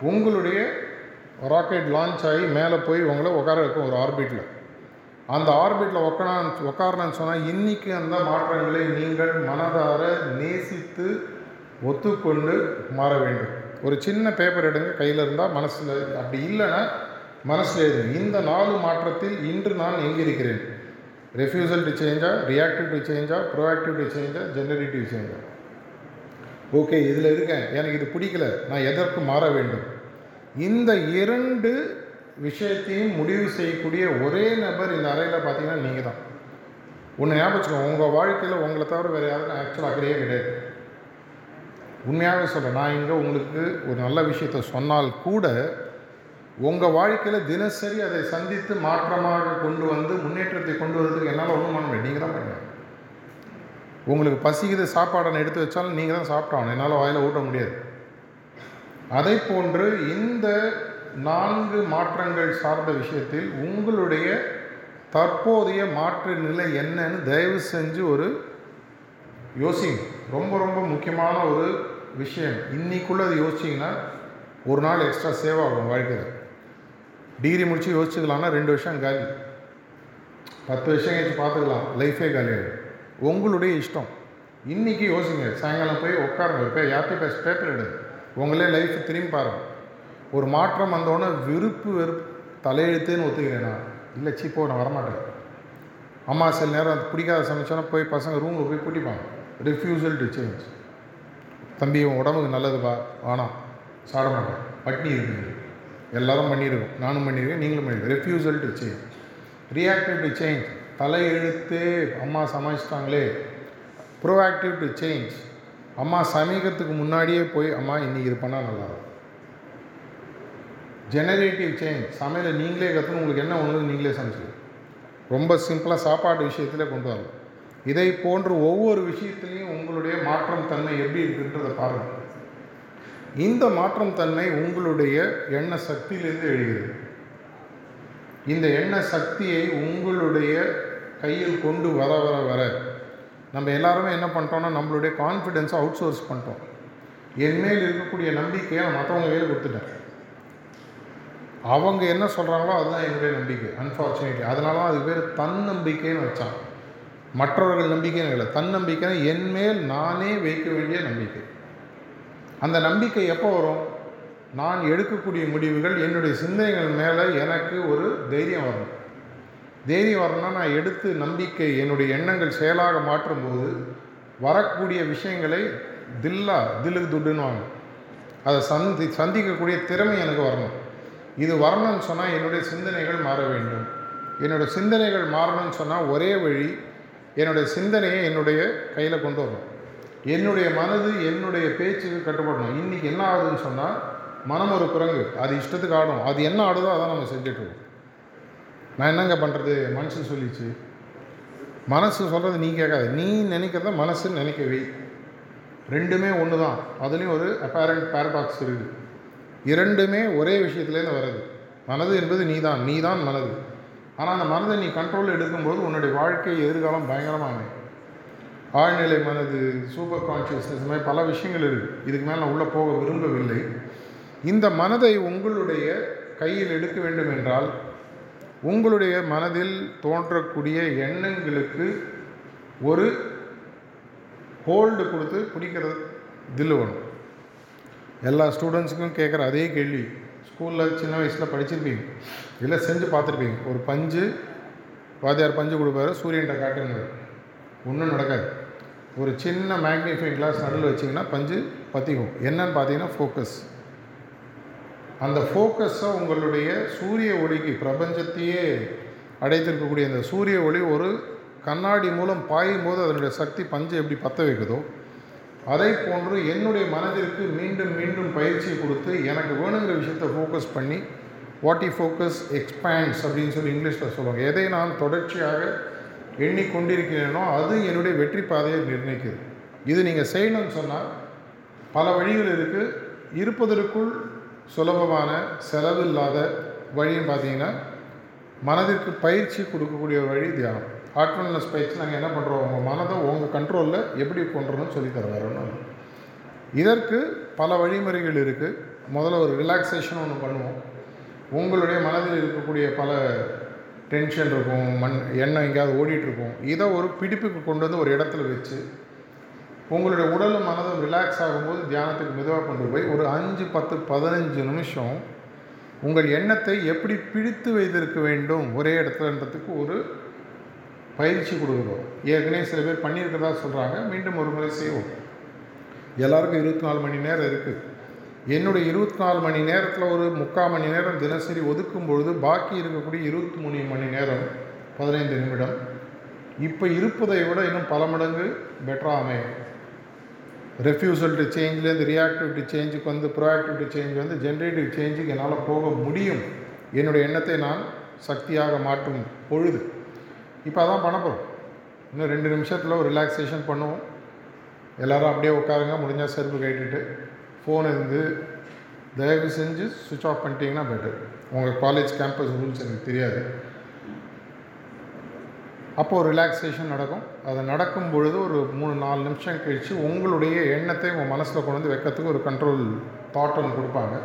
உங்களுடைய ராக்கெட் லான்ச் ஆகி மேலே போய் உங்களை உட்கார வைக்கும் ஒரு ஆர்பிட்டில் அந்த ஆர்பிட்டில் உட்கார உட்காரணும்னு சொன்னால் இன்றைக்கி அந்த மாற்றங்களை நீங்கள் மனதார நேசித்து ஒத்துக்கொண்டு மாற வேண்டும். ஒரு சின்ன பேப்பர் எடுங்க கையில் இருந்தால் மனசில் அப்படி இல்லைன்னா மனசில் எழுதுங்க. இந்த நாலு மாற்றத்தில் இன்று நான் எங்கே இருக்கிறேன் ரெஃப்யூசல் டு சேஞ்சா ரியாக்டிவ் டு சேஞ்சா ப்ரோஆக்டிவ் டு சேஞ்சா ஜெனரேட்டிவ் சேஞ்சா ஓகே இதில் இருக்கேன். எனக்கு இது பிடிக்கல. நான் எதற்கு மாற வேண்டும்? இந்த இரண்டு விஷயத்தையும் முடிவு செய்யக்கூடிய ஒரே நபர் இந்த அறையில் பார்த்தீங்கன்னா நீங்கள் தான் ஒன்று ஞாபகம் உங்கள் வாழ்க்கையில் உங்களை தவிர வேறு யாரும் ஆக்சுவலாக அக்கறையே கிடையாது. உண்மையாகவே சொல்கிறேன் நான் இங்கே உங்களுக்கு ஒரு நல்ல விஷயத்த சொன்னால் கூட உங்கள் வாழ்க்கையில் தினசரி அதை சந்தித்து மாற்றமாக கொண்டு வந்து முன்னேற்றத்தை கொண்டு வரதுக்கு என்னால் ஒன்றும் பண்ண முடியாது. நீங்கள் தான் பண்ணுங்க உங்களுக்கு பசிக்குது சாப்பாடை எடுத்து வச்சாலும் நீங்கள் தான் சாப்பிட்டாகணும். என்னால் வாயில் ஊட்ட முடியாது. அதை போன்று இந்த நான்கு மாற்றங்கள் சார்ந்த விஷயத்தில் உங்களுடைய தற்போதைய மாற்று நிலை என்னன்னு தயவு செஞ்சு ஒரு யோசிங்க. ரொம்ப ரொம்ப முக்கியமான ஒரு விஷயம். இன்னைக்குள்ளே அது யோசிச்சிங்கன்னா ஒரு நாள் எக்ஸ்ட்ரா சேவ் ஆகும் வாழ்க்கையில். டிகிரி முடித்து யோசிச்சுக்கலாம்னா ரெண்டு வருஷம் காலி. பத்து வருஷம் கழிச்சு பார்த்துக்கலாம். லைஃபே காலியாகும் உங்களுடைய இஷ்டம். இன்றைக்கி யோசிங்க. சாயங்காலம் போய் உட்காருங்க. போய் யார்கிட்ட பேச பேப்பர் எடுங்க உங்களே லைஃப் திரும்பி பாருங்கள் ஒரு மாற்றம் வந்தோடனே வெறுப்பு வெறுப்பு. தலையெழுத்துன்னு ஒத்துக்கிறேன் நான். இல்லை சீப்போ நான் வரமாட்டேன். அம்மா சில நேரம் அது பிடிக்காத சமைச்சோன்னா போய் பசங்க ரூமில் போய் கூட்டிப்பாங்க. ரிஃப்யூசல் டு சேஞ்ச் தம்பி உன் உடம்புக்கு நல்லதுப்பா வேணாம் சாட மாட்டேன். பட்னி இருக்குது. எல்லாரும் பண்ணியிருக்கோம். நானும் பண்ணியிருக்கேன் நீங்களும் பண்ணியிருக்கேன் refusal to change reactive to change தலையெழுத்து. அம்மா சமைச்சிட்டாங்களே ப்ரோஆக்டிவ் டு சேஞ்ச் அம்மா சமைக்கிறதுக்கு முன்னாடியே போய் அம்மா இன்றைக்கி இது பண்ணால் நல்லாயிருக்கும் ஜெனரேட்டிவ் சேஞ்ச் சமையலை நீங்களே கற்றுன்னு உங்களுக்கு என்ன ஒன்று நீங்களே சமைச்சு ரொம்ப சிம்பிளாக சாப்பாடு விஷயத்தில் கொண்டு வரலாம் இதை போன்று ஒவ்வொரு விஷயத்துலையும் உங்களுடைய மாற்றம் தன்மை எப்படி இருக்குன்றதை பாருங்கள் இந்த மாற்றம் தன்மை உங்களுடைய எண்ண சக்தியிலிருந்து எழுகிறது. இந்த எண்ண சக்தியை உங்களுடைய கையில் கொண்டு வர வர வர நம்ம எல்லாருமே என்ன பண்ணிட்டோம்னா நம்மளுடைய கான்ஃபிடென்ஸை அவுட் சோர்ஸ் பண்ணிட்டோம். என் மேல் இருக்கக்கூடிய நம்பிக்கையை நான் மற்றவங்க கையில் கொடுத்துட்டேன். அவங்க என்ன சொல்கிறாங்களோ அதுதான் என்னுடைய நம்பிக்கை அன்ஃபார்ச்சுனேட்லி அதனால தான் அது பேர் தன்னம்பிக்கைன்னு வச்சான் மற்றவர்கள் நம்பிக்கைன்னு இல்லை. தன்னம்பிக்கைனா என் மேல் நானே வைக்க வேண்டிய நம்பிக்கை. அந்த நம்பிக்கை எப்போ வரும்? நான் எடுக்கக்கூடிய முடிவுகள் என்னுடைய சிந்தனைகள் மேலே எனக்கு ஒரு தைரியம் வரணும். தைரியம் வரணும்னா நான் எடுத்து நம்பிக்கை என்னுடைய எண்ணங்கள் செயலாக மாற்றும்போது வரக்கூடிய விஷயங்களை தில்லா தில்லுக்கு துட்டுன்னுவாங்க. அதை சந்தி சந்திக்கக்கூடிய திறமை எனக்கு வரணும். இது வரணும்னு சொன்னால் என்னுடைய சிந்தனைகள் மாற வேண்டும். என்னுடைய சிந்தனைகள் மாறணும்னு சொன்னால் ஒரே வழி என்னுடைய சிந்தனையை என்னுடைய கையில் கொண்டு வரணும். என்னுடைய மனது என்னுடைய பேச்சுக்கு கட்டுப்படணும். இன்றைக்கி என்ன ஆகுதுன்னு சொன்னால் மனம் ஒரு குரங்கு. அது இஷ்டத்துக்கு ஆடும். அது என்ன ஆடுதோ அதான் நம்ம செஞ்சிட்ருக்கோம் நான் என்னங்க பண்ணுறது மனசு சொல்லிச்சு. மனசு சொல்கிறது நீ கேட்காது. நீ நினைக்கிறத மனசு நினைக்கவே ரெண்டுமே ஒன்று தான் அதுலேயும் ஒரு அப்பேரண்ட் பேரடாக்ஸ் இருக்குது. இரண்டுமே ஒரே விஷயத்துலேருந்து வருது மனது என்பது நீதான் நீதான் மனது. ஆனால் அந்த மனதை நீ கண்ட்ரோல் எடுக்கும்போது உன்னுடைய வாழ்க்கை எதிர்காலம் பயங்கரமாக ஆழ்நிலை மனது சூப்பர் கான்ஷியஸ்னஸ் இந்த மாதிரி பல விஷயங்கள் இருக்குது இதுக்கு மேலே நான் உள்ளே போக விரும்பவில்லை. இந்த மனதை உங்களுடைய கையில் எடுக்க வேண்டும் என்றால் உங்களுடைய மனதில் தோன்றக்கூடிய எண்ணங்களுக்கு ஒரு ஹோல்டு கொடுத்து பிடிக்கிறது தில்லுவணும் எல்லா ஸ்டூடெண்ட்ஸுக்கும் கேட்குற அதே கேள்வி. ஸ்கூலில் சின்ன வயசில் படிச்சிருப்பீங்க. இல்லை செஞ்சு பார்த்துருப்பீங்க. ஒரு பஞ்சு வாத்தியார் பஞ்சு கொடுப்பாரு சூரியன்கிட்ட காட்டுங்கிறார் ஒன்றும் நடக்காது. ஒரு சின்ன மேக்னிஃபைங் கிளாஸ் நடுவில் வச்சிங்கன்னா பஞ்சு பற்றிக்கும் என்னன்னு பார்த்தீங்கன்னா ஃபோக்கஸ் அந்த ஃபோக்கஸை உங்களுடைய சூரிய ஒளிக்கு பிரபஞ்சத்தையே அடைத்திருக்கக்கூடிய அந்த சூரிய ஒளி ஒரு கண்ணாடி மூலம் பாயும் போது அதனுடைய சக்தி பஞ்சை எப்படி பற்ற வைக்குதோ அதை போன்று என்னுடைய மனதிற்கு மீண்டும் மீண்டும் பயிற்சியை கொடுத்து எனக்கு வேணுங்கிற விஷயத்தை ஃபோக்கஸ் பண்ணி வாட் இ ஃபோக்கஸ் எக்ஸ்பேண்ட்ஸ் அப்படின்னு சொல்லி இங்கிலீஷில் சொல்லுவாங்க. எதை நான் தொடர்ச்சியாக எண்ணிக்கொண்டிருக்கிறேனோ அது என்னுடைய வெற்றி பாதையை நிர்ணயிக்குது. இது நீங்கள் செய்யணும்னு சொன்னால் பல வழிகள் இருக்குது இருப்பதற்குள் சுலபமான செலவில்லாத வழின்னு பார்த்தீங்கன்னா மனதிற்கு பயிற்சி கொடுக்கக்கூடிய வழி தியானம். ஹார்ட்ஃபுல்னஸ் பயிற்சி நாங்கள் என்ன பண்ணுறோம் உங்கள் மனதை உங்கள் கண்ட்ரோலில் எப்படி கொண்டுறணும்னு சொல்லித்தர வரோம் இதற்கு பல வழிமுறைகள் இருக்குது முதல்ல ஒரு ரிலாக்ஸேஷன் ஒன்று பண்ணுவோம். உங்களுடைய மனதில் இருக்கக்கூடிய பல டென்ஷன் இருக்கும் மண் எண்ணம் எங்கேயாவது ஓடிட்டுருக்கும் இதை ஒரு பிடிப்புக்கு கொண்டு வந்து ஒரு இடத்துல வச்சு உங்களுடைய உடலும் மனதும் ரிலாக்ஸ் ஆகும்போது தியானத்துக்கு மெதுவாக கொண்டு போய் ஒரு அஞ்சு பத்து பதினஞ்சு நிமிஷம் உங்கள் எண்ணத்தை எப்படி பிடித்து வைத்திருக்க வேண்டும்? ஒரே இடத்துலன்றதுக்கு ஒரு பயிற்சி கொடுக்குறோம். ஏற்கனவே சில பேர் பண்ணியிருக்கிறதா சொல்கிறாங்க மீண்டும் ஒரு முறை செய்வோம். எல்லாருக்கும் இருபத்தி நாலு மணி நேரம் இருக்குது என்னுடைய இருபத்தி நாலு மணி நேரத்தில் ஒரு முக்கால் மணி நேரம் தினசரி ஒதுக்கும் பொழுது பாக்கி இருக்கக்கூடிய இருபத்தி மூணு மணி நேரம் பதினைந்து நிமிடம். இப்போ இருப்பதை விட இன்னும் பல மடங்கு பெட்டராக அமையும். ரெஃப்யூசல் டு சேஞ்ச்லேருந்து ரியாக்டிவ் டு சேஞ்சுக்கு வந்து ப்ரோஆக்டிவ் டு சேஞ்ச் வந்து ஜென்ரேட்டிவ் சேஞ்சுக்கு என்னால் போக முடியும். என்னுடைய எண்ணத்தை நான் சக்தியாக மாற்றும் பொழுது. இப்போ அதான் பண்ண போகிறோம். இன்னும் ரெண்டு நிமிஷத்தில் ஒரு ரிலாக்ஸேஷன் பண்ணுவோம். எல்லோரும் அப்படியே உட்காருங்க முடிஞ்சால் செருப்பு கேட்டுட்டு ஃபோன் இருந்து தயவு செஞ்சு சுவிட்ச் ஆஃப் பண்ணிட்டீங்கன்னா பெட்டர் உங்கள் காலேஜ் கேம்பஸ் ரூல்ஸ் எனக்கு தெரியாது. அப்போது ரிலாக்ஸேஷன் நடக்கும். அது நடக்கும் பொழுது ஒரு மூணு நாலு நிமிஷம் கழித்து உங்களுடைய எண்ணத்தை உங்கள் மனசில் கொண்டு வந்து வைக்கிறதுக்கு ஒரு கண்ட்ரோல் தாட் ஒன்று கொடுப்பாங்க.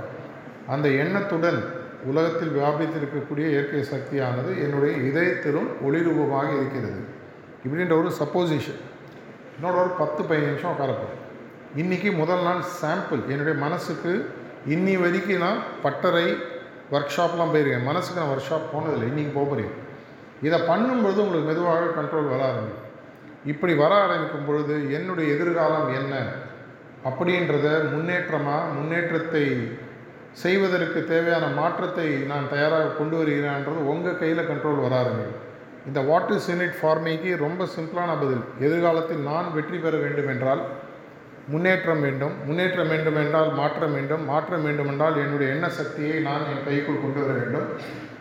அந்த எண்ணத்துடன் உலகத்தில் வியாபித்திருக்கக்கூடிய இயற்கை சக்தியானது என்னுடைய இதயத்திலும் ஒளிரூபமாக இருக்கிறது இப்படின்ற ஒரு சப்போசிஷன் என்னோட ஒரு பத்து பதினஞ்சு நிமிஷம் உட்காரப்படும் இன்றைக்கி முதல் நாள் சாம்பிள் என்னுடைய மனசுக்கு இன்னி வரைக்கும் நான் பட்டறை ஒர்க் ஷாப்லாம் போயிருக்கேன். மனசுக்கு நான் ஒர்க் ஷாப் போனதில்லை. இன்றைக்கி போக போகிறேன் இதை பண்ணும்பொழுது உங்களுக்கு மெதுவாக கண்ட்ரோல் வர ஆரம்பிக்கும். இப்படி வர ஆரம்பிக்கும் பொழுது என்னுடைய எதிர்காலம் என்ன? அப்படின்றத முன்னேற்றமாக முன்னேற்றத்தை செய்வதற்கு தேவையான மாற்றத்தை நான் தயாராக கொண்டு வருகிறேன்ன்றது உங்கள் கையில் கண்ட்ரோல் வர இந்த வாட் இஸ் இன் இட் ஃபார்மிக்கு ரொம்ப சிம்பிளான பதில். எதிர்காலத்தில் நான் வெற்றி பெற வேண்டும் என்றால் முன்னேற்றம் வேண்டும். முன்னேற்றம் வேண்டும் என்றால் மாற்றம் வேண்டும். மாற்றம் வேண்டும் என்றால் என்னுடைய எண்ண சக்தியை நான் என் கைக்குள் கொண்டு வர வேண்டும்.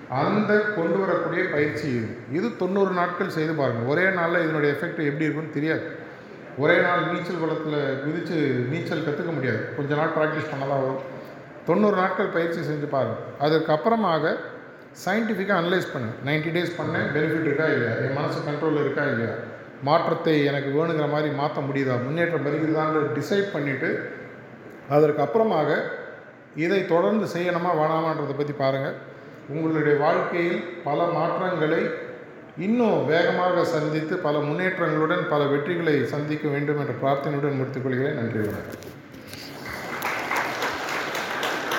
அந்த கொண்டு வரக்கூடிய பயிற்சி இது. இது தொண்ணூறு நாட்கள் செய்து பாருங்கள் ஒரே நாளில் இதனுடைய எஃபெக்ட் எப்படி இருக்குன்னு தெரியாது. ஒரே நாள் நீச்சல் குளத்தில் குதித்து நீச்சல் கற்றுக்க முடியாது. கொஞ்ச நாள் ப்ராக்டிஸ் பண்ண தான் வரும். தொண்ணூறு நாட்கள் பயிற்சி செஞ்சு பாருங்கள் அதுக்கப்புறமாக சயின்டிஃபிக்காக அனலைஸ் பண்ணு. 90 டேஸ் பண்ணேன் பெனிஃபிட் இருக்கா இல்லையா? என் மனசு கண்ட்ரோலில் இருக்கா இல்லையா? மாற்றத்தை எனக்கு வேணுங்கிற மாதிரி மாற்ற முடியுதா? முன்னேற்றம் வருகிறதான்னு டிசைட் பண்ணிவிட்டு அதற்கப்புறமாக இதை தொடர்ந்து செய்யணுமா வேணாமான்றதை பற்றி பாருங்கள் உங்களுடைய வாழ்க்கையில் பல மாற்றங்களை இன்னும் வேகமாக சந்தித்து பல முன்னேற்றங்களுடன் பல வெற்றிகளை சந்திக்க வேண்டும் என்ற பிரார்த்தனையுடன் முடித்துக்கொள்கிறேன் நன்றி வணக்கம்.